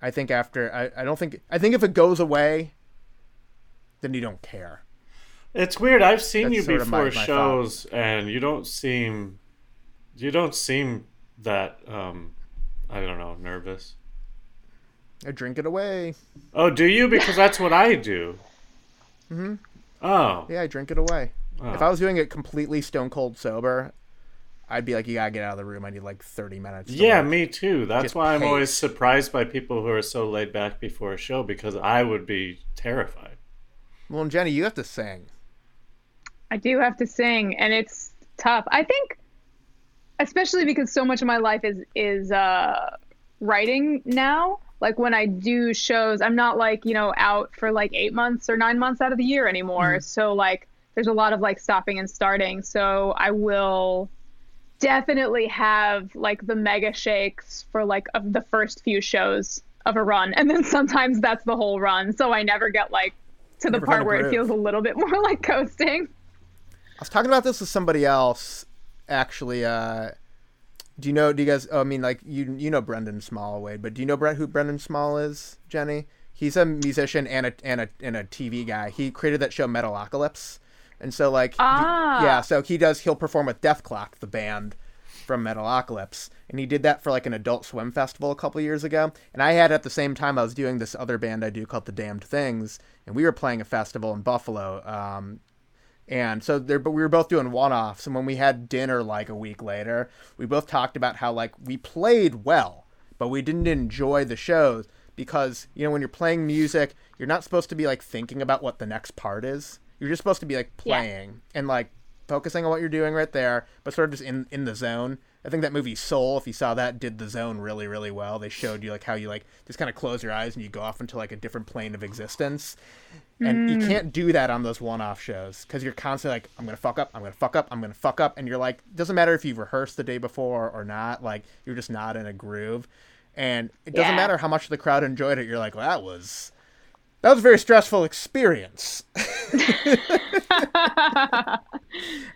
I think after I, I don't think I think if it goes away, then you don't care. It's weird. I've seen That's you of my- before my shows, and you don't seem, you don't seem that. um I don't know, nervous. I drink it away. Oh, do you? Because that's what I do. Mm-hmm. Oh. Yeah, I drink it away. Oh. If I was doing it completely stone cold sober, I'd be like, you gotta get out of the room. I need like thirty minutes. to, Yeah, like- me too. That's Just why I'm always surprised by people who are so laid back before a show because I would be terrified. Well, and Jenny, you have to sing. I do have to sing, and it's tough. I think, especially because so much of my life is is uh, writing now. Like when I do shows, I'm not like you know out for like eight months or nine months out of the year anymore. So like, there's a lot of like stopping and starting. So I will definitely have like the mega shakes for like of the first few shows of a run, and then sometimes that's the whole run. So I never get like to the part where it feels a little bit more like coasting. I was talking about this with somebody else. Actually, uh, do you know? Do you guys? Oh, I mean, like you you know Brendan Small, Wade, but do you know Brent, who Brendan Small is, Jenny? He's a musician and a and a and a TV guy. He created that show Metalocalypse, and so like he- Ah. yeah, so he does. He'll perform with Dethklok, the band from Metalocalypse, and he did that for like an Adult Swim festival a couple years ago. And I had at the same time I was doing this other band I do called The Damned Things, and we were playing a festival in Buffalo. Um, and so there, but we were both doing one-offs. And when we had dinner like a week later, we both talked about how like we played well, but we didn't enjoy the shows because you know when you're playing music, you're not supposed to be like thinking about what the next part is. You're just supposed to be like Yeah. playing and like focusing on what you're doing right there, but sort of just in in the zone. I think that movie Soul, if you saw that, did the zone really, really well. They showed you like how you like just kind of close your eyes and you go off into like a different plane of existence. And you mm. can't do that on those one-off shows because you're constantly like, I'm gonna fuck up, I'm gonna fuck up, I'm gonna fuck up, and you're like, doesn't matter if you've rehearsed the day before or not, like you're just not in a groove, and it doesn't Yeah. matter how much the crowd enjoyed it. You're like, well, that was that was a very stressful experience.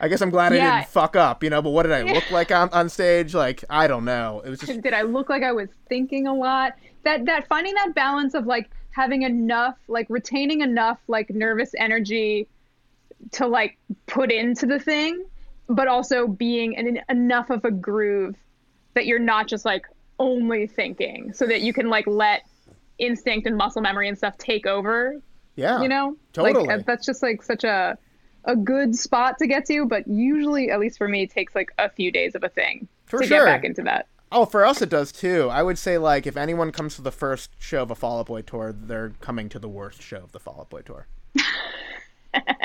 I guess I'm glad I didn't fuck up, you know. But what did I look like on, on stage? Like I don't know. It was just did I look like I was thinking a lot? That that finding that balance of like having enough, like retaining enough like nervous energy to like put into the thing, but also being in enough of a groove that you're not just like only thinking, so that you can like let instinct and muscle memory and stuff take over. yeah, You know, totally. Like that's just like such a a good spot to get to, but usually, at least for me, it takes like a few days of a thing For to sure. get back into that. Oh, for us it does too. I would say like if anyone comes to the first show of a Fall Out Boy tour, they're coming to the worst show of the Fall Out Boy tour.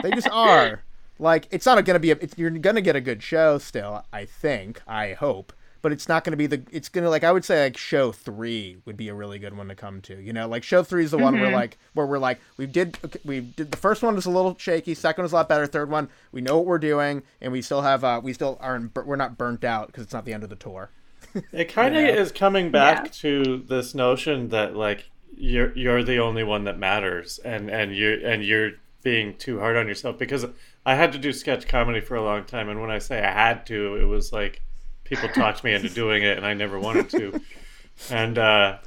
they just are. Like it's not gonna be. A, it's, you're gonna get a good show still. I think. I hope. But it's not gonna be the. It's gonna like I would say like show three would be a really good one to come to. You know, like show three is the one where like where we're like we did okay, we did the first one was a little shaky. Second was a lot better. Third one we know what we're doing and we still have uh we still aren't we're not burnt out because it's not the end of the tour. It kind of Yeah. is coming back Yeah. to this notion that like you're you're the only one that matters, and and you and you're being too hard on yourself because I had to do sketch comedy for a long time, and when I say I had to, it was like people talked me into doing it, and I never wanted to, and uh,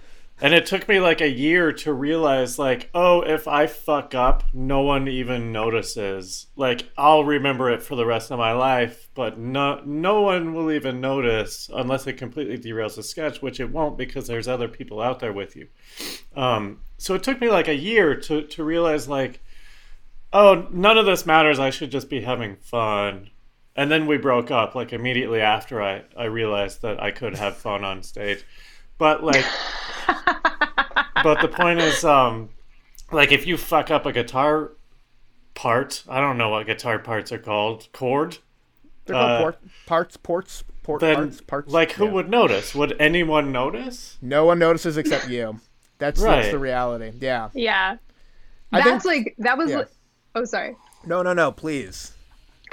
and it took me like a year to realize like oh if I fuck up, no one even notices. Like I'll remember it for the rest of my life, but no no one will even notice unless it completely derails the sketch, which it won't because there's other people out there with you. Um, so it took me like a year to to realize like oh none of this matters. I should just be having fun. And then we broke up like immediately after I I realized that I could have fun on stage. But like but the point is um like if you fuck up a guitar part, I don't know what guitar parts are called, chord, They're called Uh, port, parts, ports, port, then parts, parts. like who yeah. would notice? Would anyone notice? No one notices except you. That's that's the reality. Yeah. Yeah. I That's think- like that was yeah. like, oh sorry. No, no, no, please.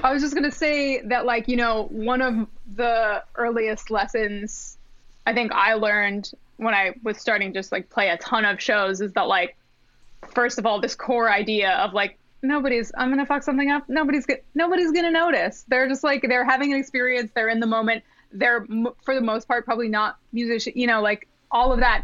I was just gonna say that, like, you know, one of the earliest lessons I think I learned when I was starting just like play a ton of shows is that, like, first of all, this core idea of like nobody's I'm gonna fuck something up. Nobody's go- nobody's gonna notice. They're just like they're having an experience. They're in the moment. They're for the most part probably not musician. You know, like all of that.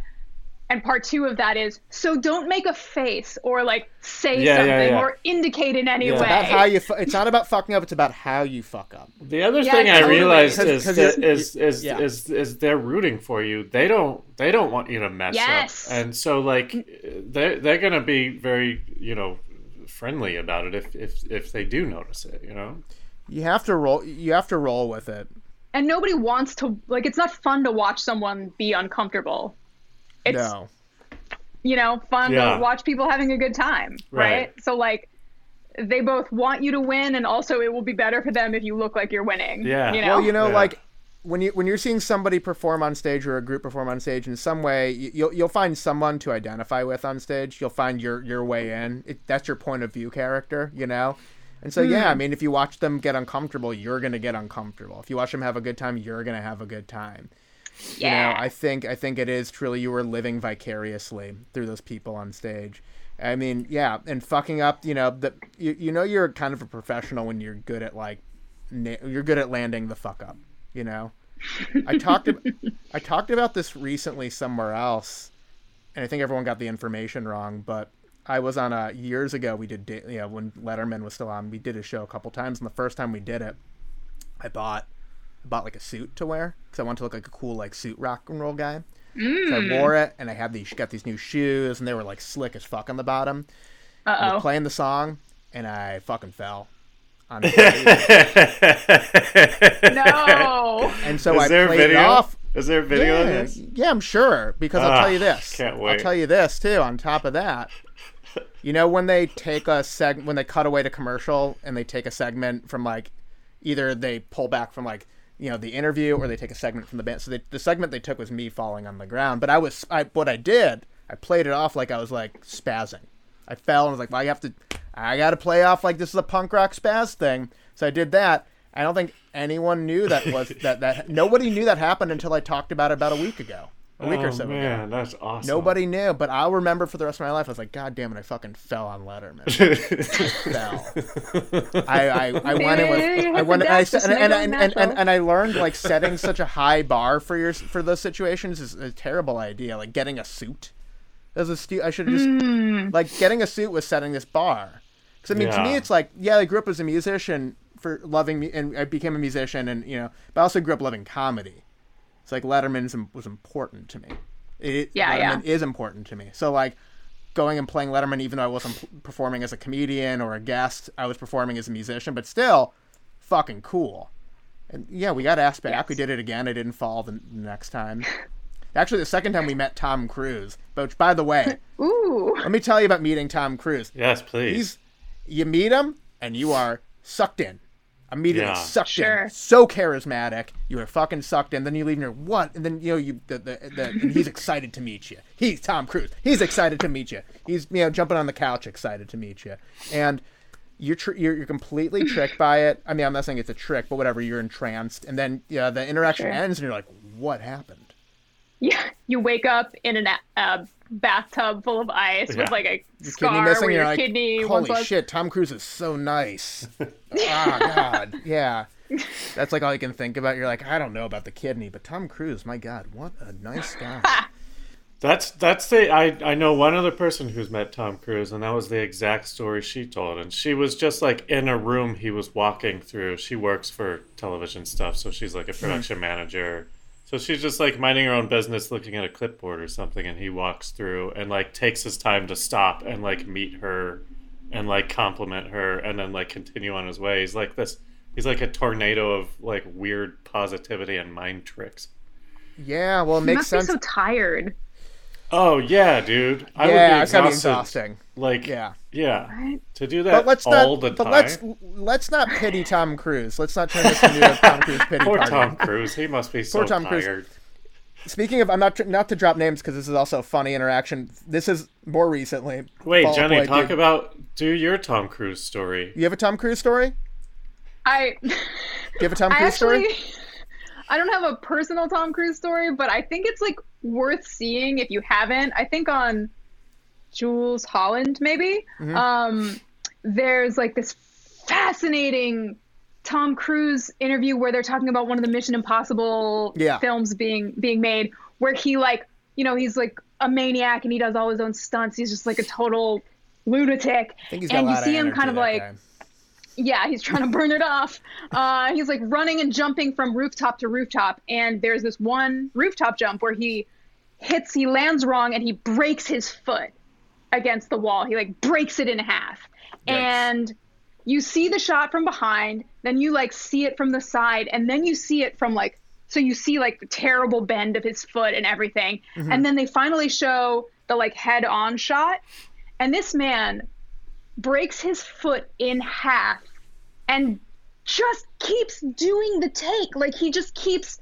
And part two of that is so don't make a face or like say Yeah, yeah, something yeah. or indicate in any Yeah. way. It's About how you. Fu- it's not about fucking up. It's about how you fuck up. The other Yeah, thing I totally. realized 'Cause- is 'cause that you're- is is, yeah. is is they're rooting for you. They don't they don't want you to mess Yes. up, and so like they're they're gonna be very you know friendly about it if if if they do notice it. You know. You have to roll. You have to roll with it. and nobody wants to like it's not fun to watch someone be uncomfortable. It's no. you know, fun Yeah. to watch people having a good time, right? Right. So like they both want you to win and also it will be better for them if you look like you're winning. Yeah. You know? Well, you know, Yeah. like when you when you're seeing somebody perform on stage or a group perform on stage in some way, you- you'll you'll find someone to identify with on stage. You'll find your your way in. It, that's your point of view character, you know. And so yeah, I hmm. mean, if you watch them get uncomfortable, you're gonna get uncomfortable. If you watch them have a good time, you're gonna have a good time. You yeah. know, I think I think it is truly you were living vicariously through those people on stage. I mean, yeah, and fucking up, you know, that you, you know you're kind of a professional when you're good at like na- you're good at landing the fuck up, you know. I talked ab- I talked about this recently somewhere else, and I think everyone got the information wrong, but I was on a years ago we did you know when Letterman was still on, we did a show a couple times and the first time we did it, I bought bought like a suit to wear because I wanted to look like a cool like suit rock and roll guy. So I wore it, and I had these got these new shoes, and they were like slick as fuck on the bottom. Uh oh. playing the song, and I fucking fell. On No. and so is I there a played video? it off. Is there a video of yeah, this? yeah, I'm sure because I'll tell you Ah, this. can't wait. I'll tell you this too. On top of that, you know when they take a seg when they cut away to commercial and they take a segment from like either they pull back from like you know the interview or they take a segment from the band. So they, the segment they took was me falling on the ground, but I was I what I did I played it off like I was like spazzing. I fell and was like, well, I have to, I got to play off like this is a punk rock spaz thing. So I did that. I don't think anyone knew that was that that nobody knew that happened until I talked about it about a week ago, a week oh, or so ago. man, that's awesome. Nobody knew, but I'll remember for the rest of my life. I was like, God damn it, I fucking fell on Letterman. fell. I, I, I went in Yeah, with I went and I and, and, and, and, and, and I learned like setting such a high bar for your for those situations is a terrible idea. Like getting a suit. That was a stu- I should have just Hmm. like getting a suit was setting this bar. Because I mean, to me, it's like yeah, I grew up as a musician for loving me, and I became a musician, and you know, but I also grew up loving comedy. It's like Letterman's im- was important to me. It, Yeah, yeah. Is important to me. So like going and playing Letterman, even though I wasn't performing as a comedian or a guest, I was performing as a musician, but still, fucking cool. And yeah, we got asked back. Yes. We did it again. I didn't fall the next time. Actually, the second time we met Tom Cruise. Which, by the way, Ooh. let me tell you about meeting Tom Cruise. yes, please. He's you meet him and you are sucked in. Immediately Yeah. sucked Sure. in. So charismatic. You are fucking sucked in. Then you leave and you're what? And then you know you the, the, the and he's excited to meet you. He's Tom Cruise. He's excited to meet you. He's you know jumping on the couch excited to meet you. And you're tr- you're, you're completely tricked by it. I mean, I'm not saying it's a trick, but whatever. You're entranced, and then yeah, the interaction Sure. ends, and you're like, "What happened?" Yeah. You wake up in a uh, bathtub full of ice Yeah. with like a Your scar kidney missing. where You're your like, kidney "Holy once was. shit, Tom Cruise is so nice." ah, God, yeah. That's like all you can think about. You're like, I don't know about the kidney, but Tom Cruise, my God, what a nice guy. That's that's the I I know one other person who's met Tom Cruise, and that was the exact story she told. And she was just like in a room he was walking through. She works for television stuff, so she's like a production manager. So she's just like minding her own business, looking at a clipboard or something, and he walks through and like takes his time to stop and like meet her and like compliment her and then like continue on his way. He's like this. He's like a tornado of like weird positivity and mind tricks. yeah, well, it You makes must sense. be so tired. Oh yeah, dude. I yeah, would be it's gotta be exhausting. Like Yeah. Yeah. Right? To do that But let's all not. the But time. let's let's not pity Tom Cruise. Let's not turn this into a Tom Cruise pity Poor party. Tom Cruise. He must be so Poor Tom Cruise. tired. speaking of, I'm not not to drop names because this is also a funny interaction. This is more recently. Wait, Fall Out Jenny, Boy talk did- about do your Tom Cruise story. You have a Tom Cruise story? I Do you have a Tom I Cruise actually story? I don't have a personal Tom Cruise story, but I think it's like worth seeing if you haven't. I think on Jools Holland maybe. Mm-hmm. Um there's like this fascinating Tom Cruise interview where they're talking about one of the Mission Impossible Yeah. films being being made where he like, you know, he's like a maniac and he does all his own stunts. He's just like a total lunatic. I think he's got and you see him kind of like guy. yeah, he's trying to burn it off. Uh, he's like running and jumping from rooftop to rooftop. And there's this one rooftop jump where he hits, he lands wrong and he breaks his foot against the wall. He like breaks it in half. And you see the shot from behind, then you like see it from the side, and then you see it from like, so you see like the terrible bend of his foot and everything. Mm-hmm. And then they finally show the like head on shot. And this man breaks his foot in half and just keeps doing the take. Like he just keeps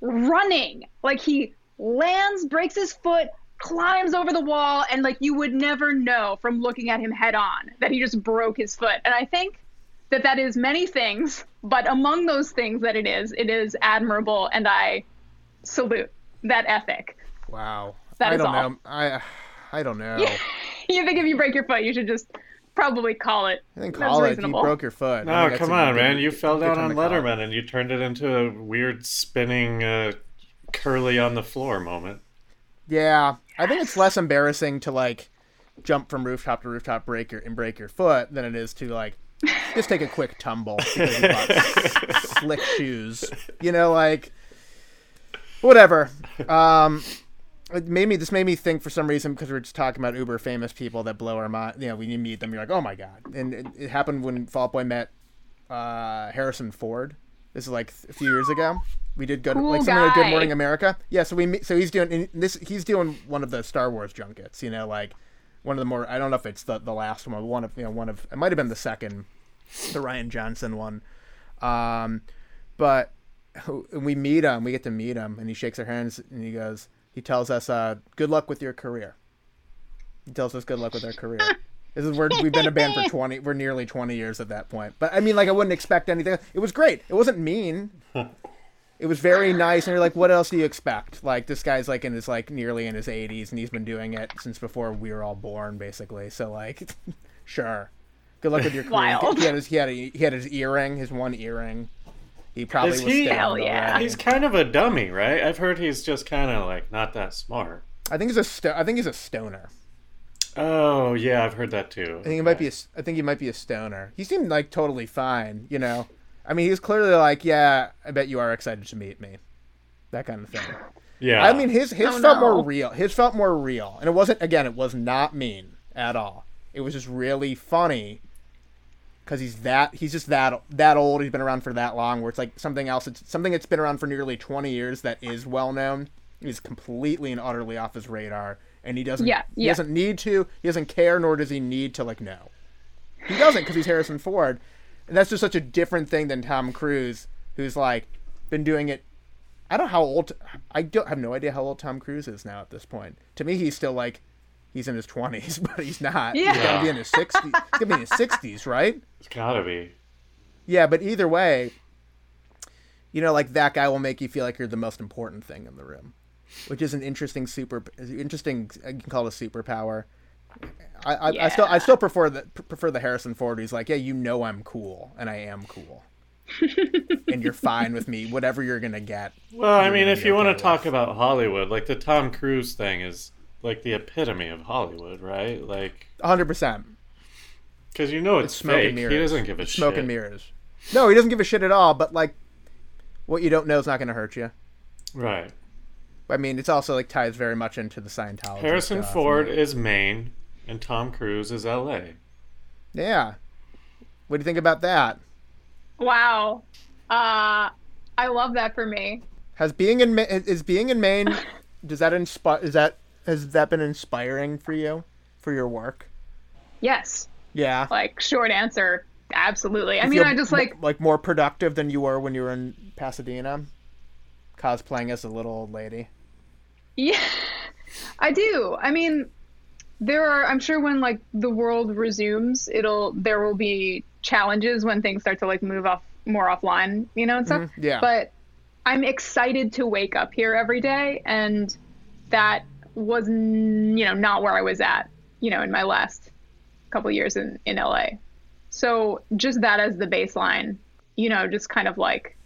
running. Like he lands, breaks his foot, climbs over the wall, and like you would never know from looking at him head on that he just broke his foot. And I think that that is many things, but among those things that it is, it is admirable, and I salute that ethic. Wow. That I is don't all. know. I I don't know. You think if you break your foot, you should just probably call it. I think call it. You broke your foot. No, think that's come on, good- man. You fell down on to call it. Letterman and you turned it into a weird spinning uh, curly on the floor moment. Yeah, I think it's less embarrassing to like jump from rooftop to rooftop, break your and break your foot than it is to like just take a quick tumble because you bought slick shoes. You know, like whatever. Um, it made me. This made me think for some reason because we are just talking about uber famous people that blow our mind. You know, when you meet them, you're like, oh my god. And it, it happened when Fall Out Boy met uh, Harrison Ford. This is like a few years ago. We did good, Cool like something like Good. Morning America. Yeah, so we so he's doing this. He's doing one of the Star Wars junkets. You know, like one of the more. I don't know if it's the the last one. One of you know one of it might have been the second, the Rian Johnson one. Um, but we meet him. We get to meet him, and he shakes our hands and he goes. He tells us, uh, "Good luck with your career." He tells us, "Good luck with our career." This is where we've been a band for twenty. We're nearly twenty years at that point. But I mean, like, I wouldn't expect anything. It was great. It wasn't mean. It was very nice, and you're like, what else do you expect? Like, this guy's like in his like nearly in his 80s, and he's been doing it since before we were all born, basically. So like, sure. Good luck with your career. Wild. He had his he had a, he had his earring, his one earring. He probably Is was he- Hell yeah. already. He's kind of a dummy, right? I've heard he's just kind of like not that smart. I think he's a sto- I think he's a stoner. Oh yeah, I've heard that too. I think he might be. A, I think he might be a stoner. He seemed like totally fine. You know. I mean, he's clearly like, "Yeah, I bet you are excited to meet me," that kind of thing. Yeah, I mean, his his Oh, felt no. more real. His felt more real, and it wasn't. Again, it was not mean at all. It was just really funny because he's that he's just that that old. He's been around for that long. Where it's like something else. It's something that's been around for nearly twenty years that is well known. Is completely and utterly off his radar, and he doesn't. Yeah, he yeah. doesn't need to. He doesn't care, nor does he need to like know. He doesn't because he's Harrison Ford, and that's just such a different thing than Tom Cruise, who's like been doing it. I don't know how old. I don't have no idea how old Tom Cruise is now at this point. To me, he's still like he's in his twenties, but he's not. He's Yeah. gonna be in his sixties. He's gonna be in his sixties, right? it's gotta be. Yeah, but either way, you know, like that guy will make you feel like you're the most important thing in the room, which is an interesting super, interesting. I can call it a superpower. I, I, I still I still prefer the prefer the Harrison Ford. Who's like, yeah, you know, I'm cool, and I am cool, and you're fine with me, whatever you're gonna get. Well, I mean, if you want to talk about Hollywood, like the Tom Cruise thing is like the epitome of Hollywood, right? Like, 100 percent because you know it's, smoke and mirrors. He doesn't give a It's shit. smoke and mirrors. No, he doesn't give a shit at all. But like, what you don't know is not gonna hurt you. Right. I mean, it's also like ties very much into the Scientology. Harrison stuff. Ford is Maine, and Tom Cruise is L.A. Yeah. What do you think about that? Wow. Uh, I love that for me. Has being in Ma- is being in Maine? does that inspire? Is that has that been inspiring for you for your work? Yes. Yeah. Like short answer, absolutely. I mean, I just mo- like like more productive than you were when you were in Pasadena, cosplaying as a little old lady. Yeah, I do. I mean, there are. I'm sure when like the world resumes, it'll there will be challenges when things start to like move off more offline, you know, and stuff. Mhm, yeah. But I'm excited to wake up here every day, and that was you know not where I was at, you know, in my last couple years in in LA. So just that as the baseline, you know, just kind of like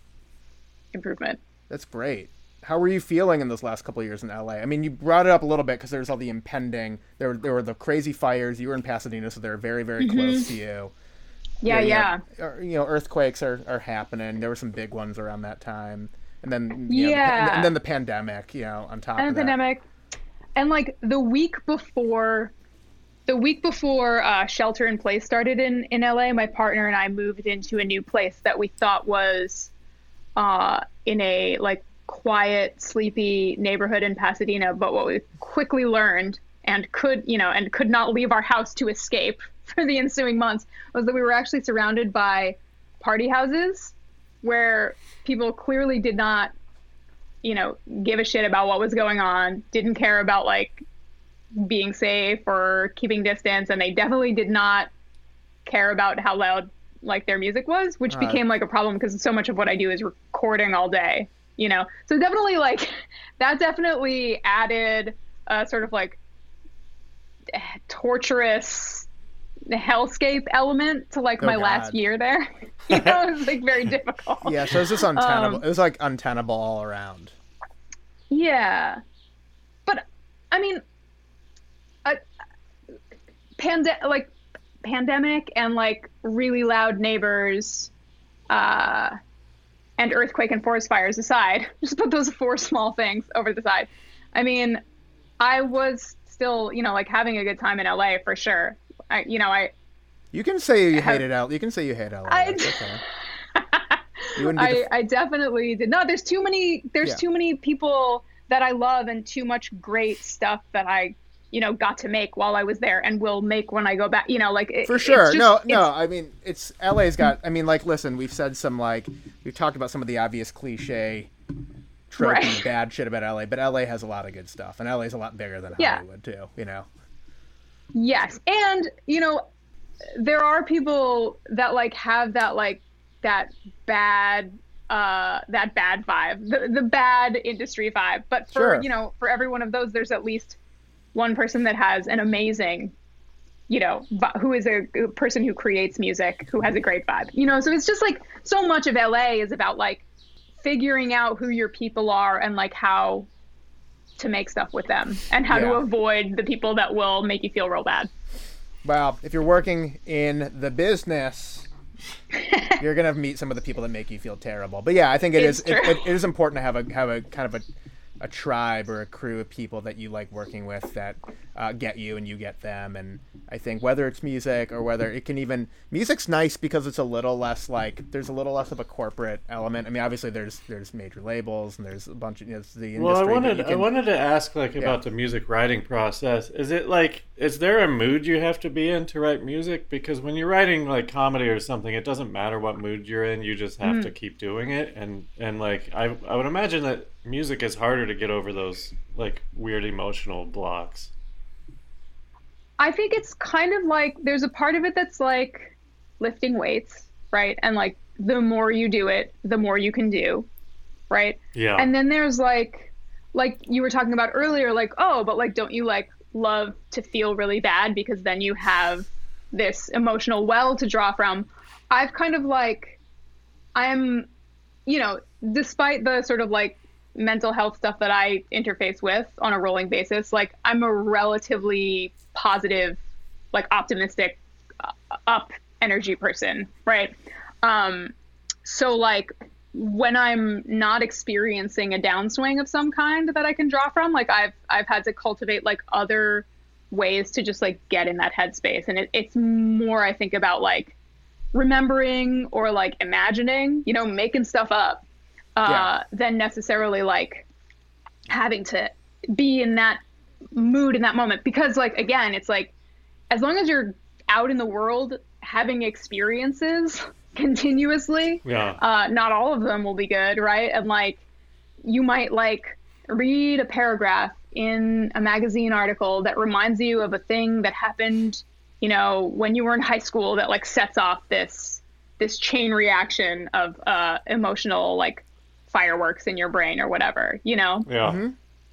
improvement. That's great. How were you feeling in those last couple of years in LA? I mean, you brought it up a little bit because there's all the impending. There were there were the crazy fires. You were in Pasadena, so they're very very close to you. Mm-hmm. Yeah, you yeah. know, or, you know, earthquakes are, are happening. There were some big ones around that time, and then you know, the Yeah. and then the pandemic. You know, on top and of the pandemic and like the week before the week before uh, shelter in place started in in la my partner and i moved into a new place that we thought was uh, in a like quiet sleepy neighborhood in pasadena but what we quickly learned and could you know and could not leave our house to escape for the ensuing months was that we were actually surrounded by party houses where people clearly did not you know, give a shit about what was going on, didn't care about like being safe or keeping distance, and they definitely did not care about how loud like their music was, which Right. became like a problem because so much of what I do is recording all day, you know. So definitely like that definitely added a sort of like torturous hellscape element to like Oh, my God. last year there. you know, it was like very difficult. Yeah, so it was just untenable. Um, it was like untenable all around. Yeah, but I mean, a pande- like pandemic and like really loud neighbors, uh, and earthquake and forest fires aside, just put those four small things over the side. I mean, I was still, you know, like having a good time in LA for sure. I, you know, I, You can say you hated L. You can say you hate LA. I- okay. You wouldn't be I, I definitely did. No, there's too many. There's Yeah. too many people that I love, and too much great stuff that I, you know, got to make while I was there, and will make when I go back. You know, like it, For sure. just- no, no. I mean, it's LA's got. I mean, like, listen, we've said some like we've talked about some of the obvious cliche, tropey Right. bad shit about LA, but LA has a lot of good stuff, and LA's a lot bigger than Yeah. Hollywood too. You know. Yes, and you know, there are people that like have that like that bad uh that bad vibe the, the bad industry vibe but for Sure. you know for every one of those there's at least one person that has an amazing you know who is a, person who creates music who has a great vibe you know? So it's just like so much of la is about like figuring out who your people are and like how to make stuff with them and how to avoid the people that will make you feel real bad. Well, if you're working in the business, you're gonna meet some of the people that make you feel terrible. But yeah, I think it it's is, it, it is important to have a have a kind of a a tribe or a crew of people that you like working with that uh, get you and you get them. And I think whether it's music or whether it can even music's nice because it's a little less like there's a little less of a corporate element. I mean, obviously there's there's major labels and there's a bunch of you know, the industry. Well, I wanted you I wanted to ask like about the music writing process. Is it like is there a mood you have to be in to write music? Because when you're writing like comedy or something, it doesn't matter what mood you're in. You just have to keep doing it. And and like I I would imagine that music is harder to get over those like weird emotional blocks. I think it's kind of like there's a part of it that's like lifting weights, right? And like the more you do it, the more you can do, right? Yeah. And then there's like like you were talking about earlier like oh, but like don't you like love to feel really bad because then you have this emotional well to draw from. I've kind of like I'm you know, despite the sort of like mental health stuff that I interface with on a rolling basis, like I'm a relatively positive, like optimistic, uh, up energy person, right? Um, so like when I'm not experiencing a downswing of some kind that I can draw from, like I've I've had to cultivate like other ways to just like get in that headspace, and it, it's more I think about like remembering or like imagining, you know, making stuff up, uh, Yeah. than necessarily like having to be in that mood in that moment. Because like again, it's like as long as you're out in the world having experiences continuously, yeah. uh, not all of them will be good, right? And like, you might like read a paragraph in a magazine article that reminds you of a thing that happened, you know, when you were in high school that like sets off this this chain reaction of uh, emotional like fireworks in your brain or whatever, you know? Yeah.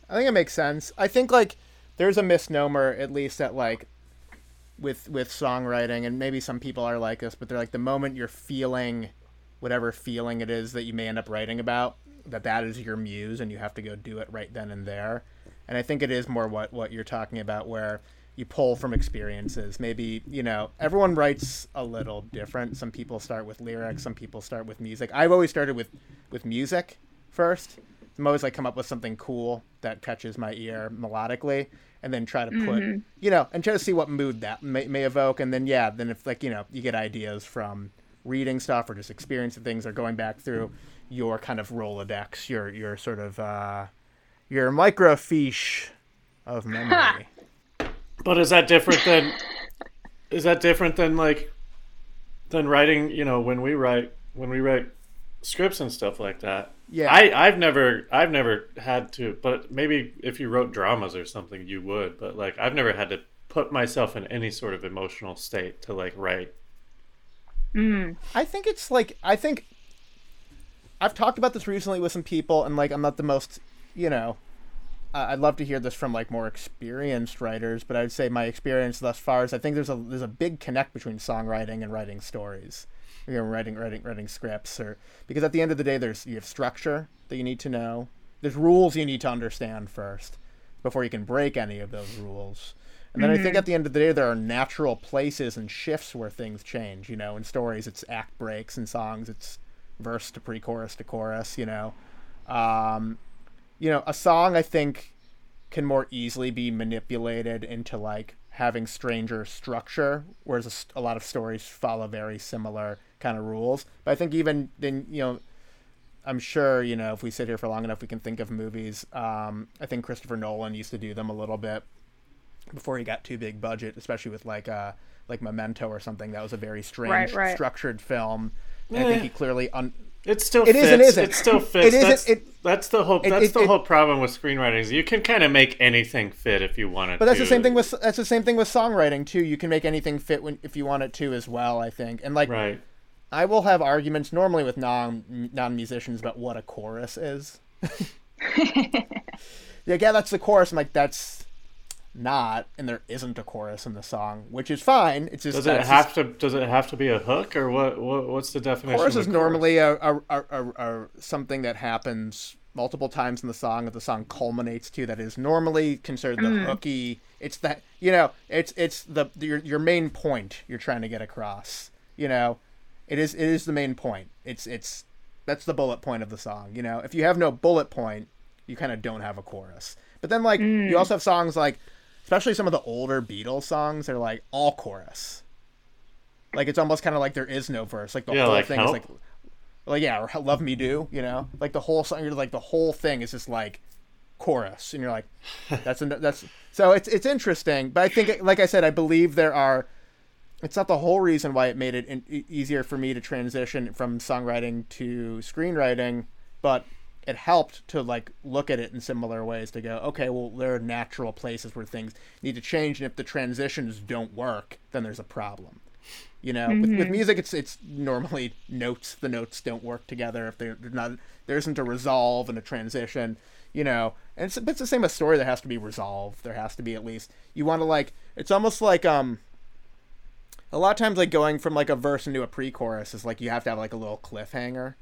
I think it makes sense. I think like there's a misnomer at least that like with with songwriting and maybe some people are like this, but they're like the moment you're feeling whatever feeling it is that you may end up writing about, that that is your muse and you have to go do it right then and there. And I think it is more what what you're talking about where you pull from experiences. Maybe, you know, everyone writes a little different. Some people start with lyrics, some people start with music. I've always started with with music first. I'm always like come up with something cool that catches my ear melodically, and then try to put, you know, and try to see what mood that may, may evoke. And then yeah, then if like you know you get ideas from reading stuff or just experiencing things or going back through your kind of Rolodex, your your sort of uh, your microfiche of memory. But is that different than is that different than like than writing, you know, when we write when we write scripts and stuff like that? Yeah. I I've never I've never had to, but maybe if you wrote dramas or something you would, but like I've never had to put myself in any sort of emotional state to like write. Mm. I think it's like I think I've talked about this recently with some people, and like I'm not the most, you know, I- I'd love to hear this from like more experienced writers, but I'd say my experience thus far is I think there's a there's a big connect between songwriting and writing stories, you know, writing writing writing scripts, or because at the end of the day, there's you have structure that you need to know, there's rules you need to understand first before you can break any of those rules. And then I think at the end of the day, there are natural places and shifts where things change. You know, in stories, it's act breaks. In songs, it's verse to pre-chorus to chorus. You know, um, you know, a song I think can more easily be manipulated into like having stranger structure, whereas a lot of stories follow very similar kind of rules. But I think even then, you know, I'm sure you know if we sit here for long enough, we can think of movies. Um, I think Christopher Nolan used to do them a little bit before he got too big budget, especially with like uh like Memento or something. That was a very strange Right, right. structured film. And I think Eh. he clearly un- It still It fits. is and isn't. It still fits. It isn't- that's, it- that's the whole. That's it- the it- whole problem with screenwriting. Is you can kind of make anything fit if you want it. But that's to. the same thing with that's the same thing with songwriting too. You can make anything fit when if you want it to as well. I think, and like right. I will have arguments normally with non non musicians about what a chorus is. yeah, yeah, that's the chorus. I'm like, that's not, and there isn't a chorus in the song, which is fine. It's just Does it that's have to? Does it have to be a hook, or what? what what's the definition? chorus of is chorus? normally a, a, a, a, a something that happens multiple times in the song that the song culminates to that is normally considered the mm. hooky it's that you know it's it's the your, your main point you're trying to get across you know it is it is the main point. It's it's that's the bullet point of the song you know? If you have no bullet point you kind of don't have a chorus. But then like you mm. also have songs like especially some of the older beatles songs they're like all chorus. Like it's almost kind of like there is no verse. Like the Yeah, whole like thing Help. is like like yeah, or love me do, you know, like the whole song, you're like the whole thing is just like chorus, and you're like, that's an, that's so it's it's interesting, but I think like I said, I believe there are. It's not the whole reason why it made it in, easier for me to transition from songwriting to screenwriting, but it helped to like look at it in similar ways to go, okay, well there are natural places where things need to change, and if the transitions don't work, then there's a problem. You know, with, with music, it's it's normally notes. The notes don't work together if they're, not. There isn't a resolve and a transition. You know, and it's, it's the same with story that has to be resolved. There has to be at least. You want to like. It's almost like um. A lot of times, like going from like a verse into a pre-chorus is like you have to have like a little cliffhanger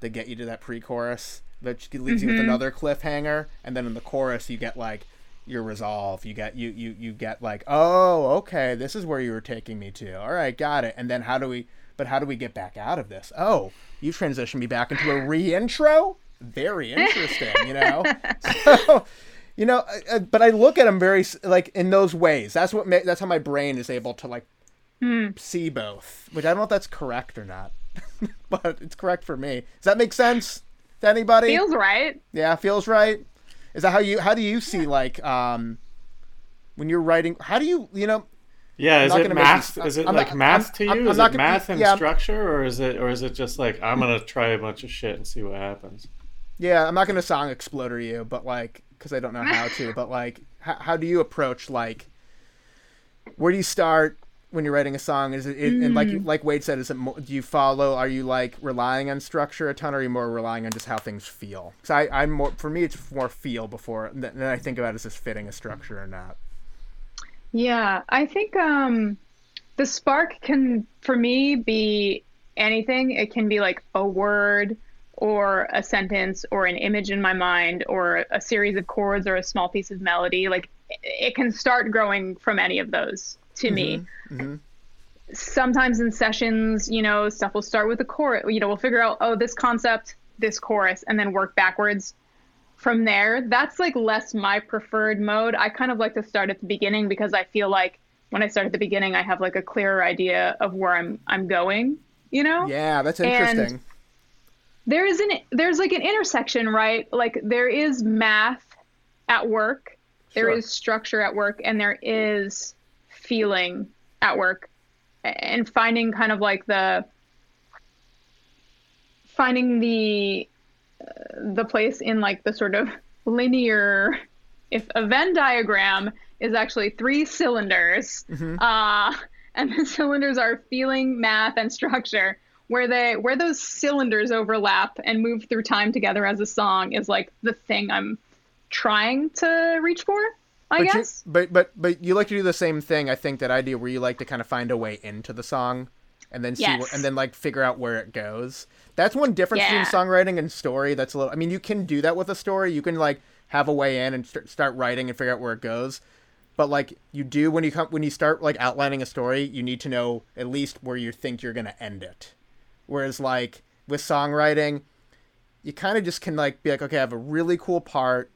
to get you to that pre-chorus that leaves you with mm-hmm. another cliffhanger, and then in the chorus you get like your resolve. You get you you you get like, oh, okay, this is where you were taking me to. All right, got it. And then how do we? But how do we get back out of this? Oh, you transitioned me back into a re-intro. Very interesting, you know. So, you know, but I look at them very like in those ways. That's what ma- that's how my brain is able to like see both. Which I don't know if that's correct or not, but it's correct for me. Does that make sense to anybody? Feels right. Yeah, feels right. Is that how you how do you see like um when you're writing how do you you know Yeah, is it gonna make math? you- Is it I'm like not- math I'm- to you? I'm- I'm is not it gonna- math and yeah, structure, or is it, or is it just like I'm gonna try a bunch of shit and see what happens? Yeah, I'm not gonna song exploder you, but like, because I don't know how to. But like, how, how do you approach like, where do you start when you're writing a song? Is it, it and like Mm. like Wade said, is it mo- do you follow? Are you like relying on structure a ton, or are you more relying on just how things feel? Because I I'm more for me, it's more feel before then then I think about is this fitting a structure or not. Yeah, I think um, the spark can, for me, be anything. It can be like a word or a sentence or an image in my mind or a series of chords or a small piece of melody. Like it can start growing from any of those to me. Mm-hmm. Mm-hmm. Sometimes in sessions, you know, stuff will start with a chorus. You know, we'll figure out, oh, this concept, this chorus, and then work backwards from there that's like less my preferred mode i kind of like to start at the beginning because i feel like when i start at the beginning i have like a clearer idea of where i'm i'm going you know Yeah, that's And- interesting. there is an there's like an intersection right like there is math at work There is Sure. structure at work and there is feeling at work and finding kind of like the finding the uh, the place in like the sort of linear if a venn diagram is actually three cylinders uh, and the cylinders are feeling math and structure where they where those cylinders overlap and move through time together as a song is like the thing i'm trying to reach for i but you, but but but you like to do the same thing. I think that idea where you like to kind of find a way into the song, and then see Yes. where, and then like figure out where it goes. That's one difference Yeah. between songwriting and story. That's a little. I mean, you can do that with a story. You can like have a way in and start, start writing and figure out where it goes. But like you do when you come when you start like outlining a story, you need to know at least where you think you're gonna end it. Whereas like with songwriting, you kind of just can like be like, okay, I have a really cool part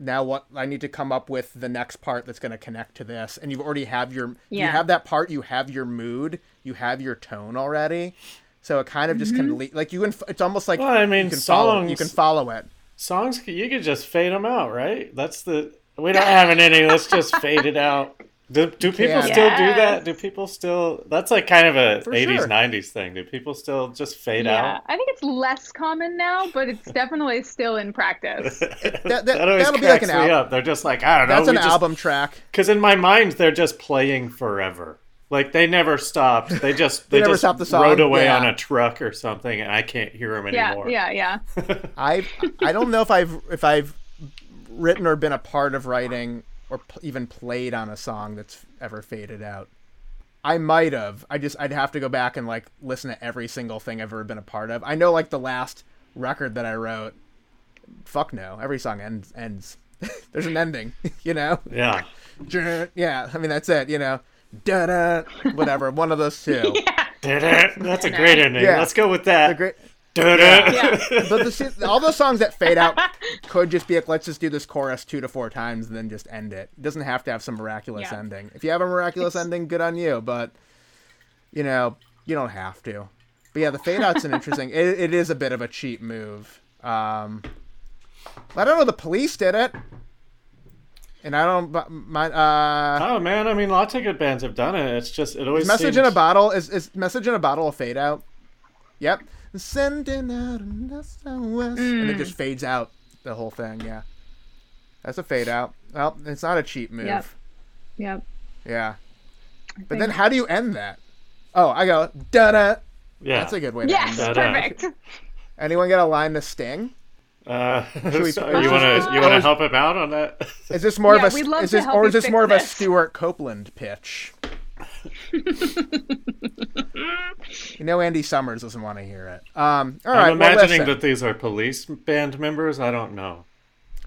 now what I need to come up with the next part that's going to connect to this and you've already have your you have that part you have your mood you have your tone already so it kind of just Mm-hmm. can le- like you can it's almost like Well, I mean, you can follow you can follow it Songs, you could just fade them out, right? That's the. We don't have an ending. Let's just fade it out. Do, do people Yeah. still do that? Do people still? That's like kind of a For 80s, sure. 90s thing. Do people still just fade yeah out? i think it's less common now but it's definitely still in practice that, that, That always that'll be like cracks an me album up. They're just like, I don't know. that's an just- album track Because in my mind, they're just playing forever. Like they never stopped. They just they, never just stopped the song, rode away yeah. on a truck or something, and I can't hear them anymore. yeah anymore. yeah yeah I I don't know if I've if I've written or been a part of writing or p- even played on a song that's ever faded out. I might have. I just I'd have to go back and like listen to every single thing I've ever been a part of. I know like the last record that I wrote. Fuck no. Every song ends ends. There's an ending, you know. Yeah. Yeah, I mean that's it, you know. Da da, whatever. One of those two. yeah. That's a great ending. Yeah. Let's go with that. The great. Da-da. But the, all those songs that fade out could just be like, let's just do this chorus two to four times and then just end it. It doesn't have to have some miraculous Yeah. ending. If you have a miraculous ending, good on you. But you know, you don't have to. But yeah, the fade out's an interesting. It, it is a bit of a cheap move. Um, I don't know. The police did it, and I don't. but My uh, Oh man, I mean, lots of good bands have done it. It's just it always message seems... in a bottle is is message in a bottle a fade out. Yep. Sending out an SOS. And it just fades out the whole thing, yeah. That's a fade out. Well, it's not a cheap move. Yep. yep Yeah. But then how do you end that? Oh, I go da da. Yeah. That's a good way to yes end it. Da-da. perfect Anyone got a line to sting? Uh, we- so you want to you want to help him out on that? Is this more Yeah, of a we'd love is to this help or is this fix more of a this. Stewart Copeland pitch? You know Andy Summers doesn't want to hear it. Um all right, I'm well, imagining listen. that these are police band members. I don't know.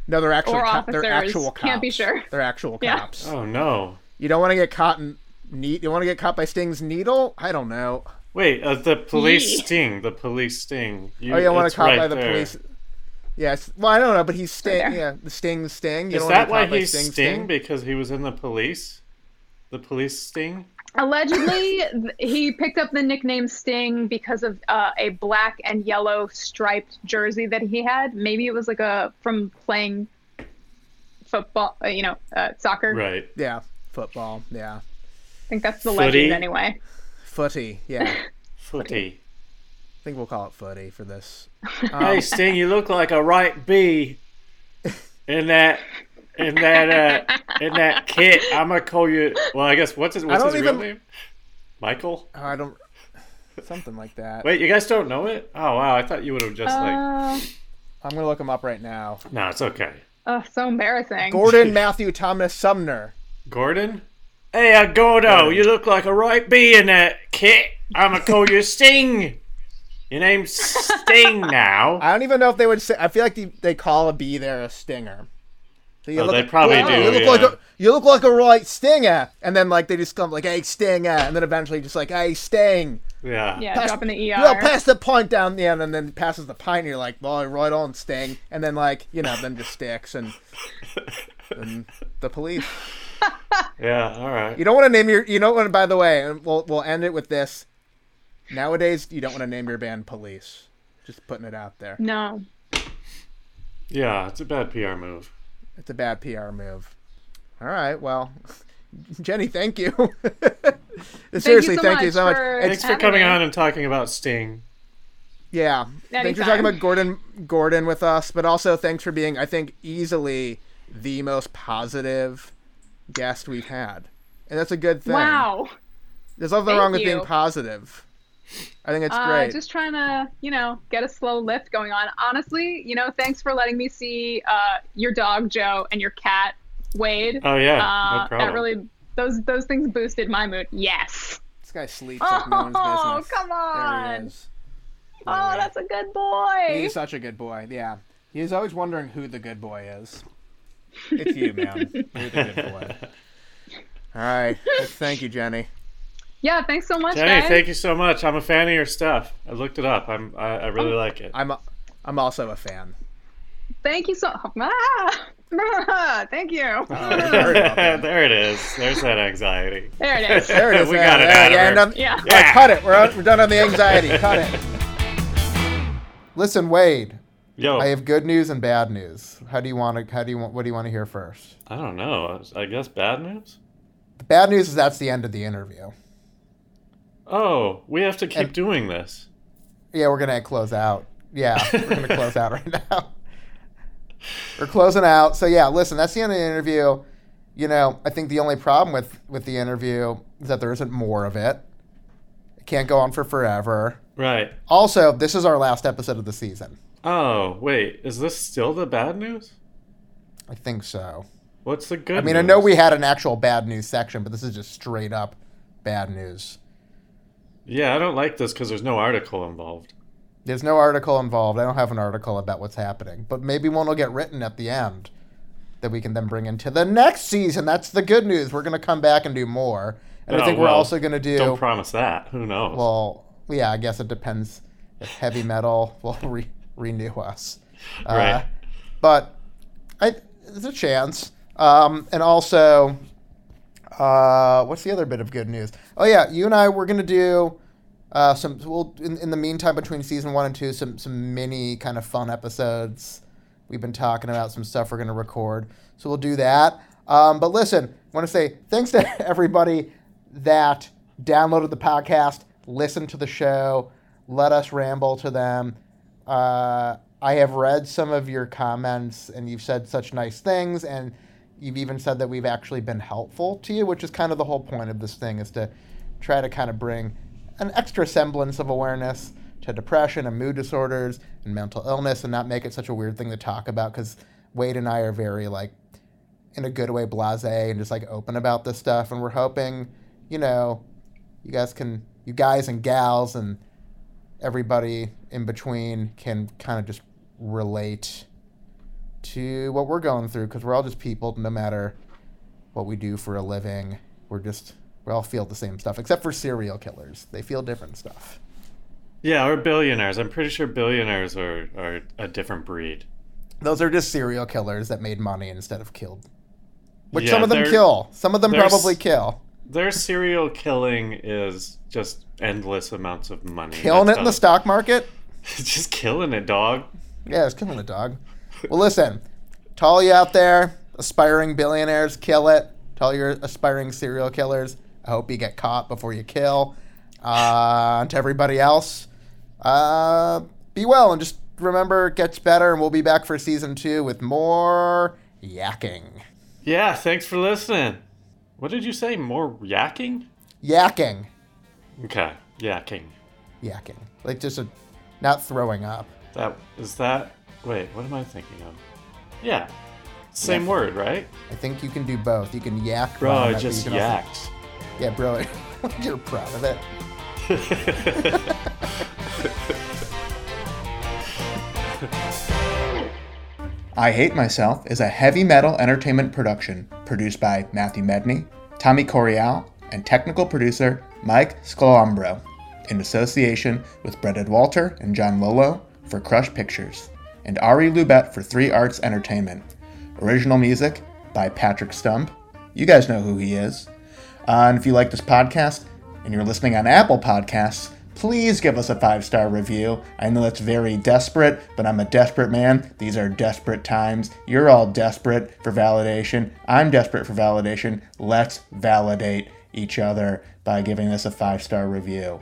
No, they're actually Or co- they're officers. actual cops. Can't be sure. They're actual Yeah. cops. Oh no. You don't want to get caught in neat. You want to get caught by Sting's needle? I don't know. Wait, uh, the police Yee. sting. The police sting. You, Oh, you want it's to caught right by the there. police? Yes. Well, I don't know, but he's Sting. there. Yeah, the Sting, the Sting. You Is don't that why he's Sting, sting? Sting? Because he was in the police. The police sting. Allegedly, he picked up the nickname Sting because of uh, a black and yellow striped jersey that he had. Maybe it was like a from playing football, uh, you know, uh, soccer. Right. Yeah, football. Yeah, I think that's the Footy? legend anyway. footy. Yeah, Footy. I think we'll call it footy for this. Hey Sting, you look like a right bee in that in that uh in that kit. I'm gonna call you. Well, I guess what's his what's don't his real name? Michael. Oh, I don't. Something like that. Wait, you guys don't know it? Oh wow, I thought you would have just like. Uh, I'm gonna look him up right now. No, it's okay. oh, so embarrassing. Gordon Matthew Thomas Sumner. Gordon. Hey, uh, Gordo, you look like a right bee in that kit. I'm gonna call you Sting. Your name's Sting now. I don't even know if they would say. I feel like they, they call a bee there a stinger. So you Oh, they probably "Wow, do, You look yeah. like a you look like a right stinger, and then like they just come like, "Hey, stinger," and then eventually just like, "Hey, sting." Yeah. Yeah, Pass- dropping the ER. Well, pass the pint down the end, and then passes the pint. And you're like, "Well, right on, sting," and then like you know, then just sticks and, and the police. Yeah. All right. You don't want to name your. You don't want to. By the way, and we'll we'll end it with this. Nowadays, you don't want to name your band Police. Just putting it out there. no. Yeah, it's a bad PR move. It's a bad PR move. All right. Well, Jenny, thank you. Seriously, so thank you so much. for- It's, Thanks for coming me. on and talking about Sting. yeah. Thanks for talking about Gordon Gordon with us, but also thanks for being, I think, easily the most positive guest we've had, and that's a good thing. Wow. There's nothing Thank wrong with you. being positive. I think it's Uh, great. just trying to, you know, get a slow lift going on. Honestly, you know, thanks for letting me see uh, your dog Joe and your cat Wade. Oh yeah, uh, no problem. that really those those things boosted my mood. Yes. This guy sleeps like no one's business. Oh, business. come There on. he is. Oh, that's a good boy. He's such a good boy. Yeah. He's always wondering who the good boy is. It's you, man. You're the good boy. All right. Thank you, Jenny. Yeah, thanks so much, Jenny, guys. thank you so much. I'm a fan of your stuff. I looked it up. I'm I, I really like it. I'm a, I'm also a fan. Thank you so ah, Thank you. Sorry there it is. There's that anxiety. There it is. There it is. we yeah, got it yeah, of yeah, her. none- Yeah. All right, cut it. We're, on, we're done on the anxiety. Cut it. Listen, Wade. Yo, I have good news and bad news. How do you want to? How do you want? What do you want to hear first? I don't know. I guess bad news. The bad news is that's the end of the interview. Oh, we have to keep And- doing this. Yeah, we're gonna close out. Yeah, we're gonna close out right now. We're closing out. So yeah, listen, that's the end of the interview. You know, I think the only problem with with the interview is that there isn't more of it. It can't go on for forever. Right. Also, this is our last episode of the season. Oh, wait. Is this still the bad news? I think so. What's the good I mean, I know we had an actual bad news section, but this is just straight up bad news. Yeah, I don't like this because there's no article involved. There's no article involved. I don't have an article about what's happening, but maybe one will get written at the end that we can then bring into the next season. That's the good news. We're going to come back and do more. And I Oh, think we're also going to do Don't promise that. Who knows? well, yeah, I guess it depends if heavy metal will re- renew us. Uh, Right. But I, there's a chance. Um, and also, uh, what's the other bit of good news? Oh yeah, you and I we're gonna do uh, some. We'll in, in the meantime between season one and two, some some mini kind of fun episodes. We've been talking about some stuff we're gonna record, so we'll do that. Um, but listen, I want to say thanks to everybody that downloaded the podcast, listened to the show, let us ramble to them. Uh, I have read some of your comments, and you've said such nice things, and you've even said that we've actually been helpful to you, which is kind of the whole point of this thing, is to try to kind of bring an extra semblance of awareness to depression and mood disorders and mental illness, and not make it such a weird thing to talk about. Because Wade and I are very like in a good way blasé and just like open about this stuff and we're hoping you know you guys can you guys and gals and everybody in between can kind of just relate to what we're going through because we're all just people no matter what we do for a living we're just we all feel the same stuff except for serial killers they feel different stuff yeah, or billionaires. I'm pretty sure billionaires are, are a different breed. those are just serial killers that made money instead of killed which Yeah, some of them kill some of them probably kill Their serial killing is just endless amounts of money. killing That's it in the stock market just killing it, dog. Yeah, it's killing the dog. Well, listen, to all you out there, aspiring billionaires, kill it. To all your aspiring serial killers, I hope you get caught before you kill. Uh, and to everybody else, Uh, be well and just remember it gets better, and we'll be back for season two with more yakking. Yeah, thanks for listening. What did you say? More yakking? Yakking. Okay, yakking. Yakking. Like just a, not throwing up. That is that. Wait, what am I thinking of? Yeah, same Yeah. word, right? I think you can do both. You can yak. Bro, I just can also- yeah, bro. You're proud of it. I Hate Myself is a heavy metal entertainment production produced by Matthew Medney, Tommy Coriale, and technical producer Mike Scalambro in association with Brendan Walter and John Lolo for Crush Pictures and Ari Lubet for Three Arts Entertainment. Original music by Patrick Stump. You guys know who he is. Uh, and if you like this podcast and you're listening on Apple Podcasts, please give us a five star review. I know that's very desperate, but I'm a desperate man. These are desperate times. You're all desperate for validation. I'm desperate for validation. Let's validate each other by giving us a five star review.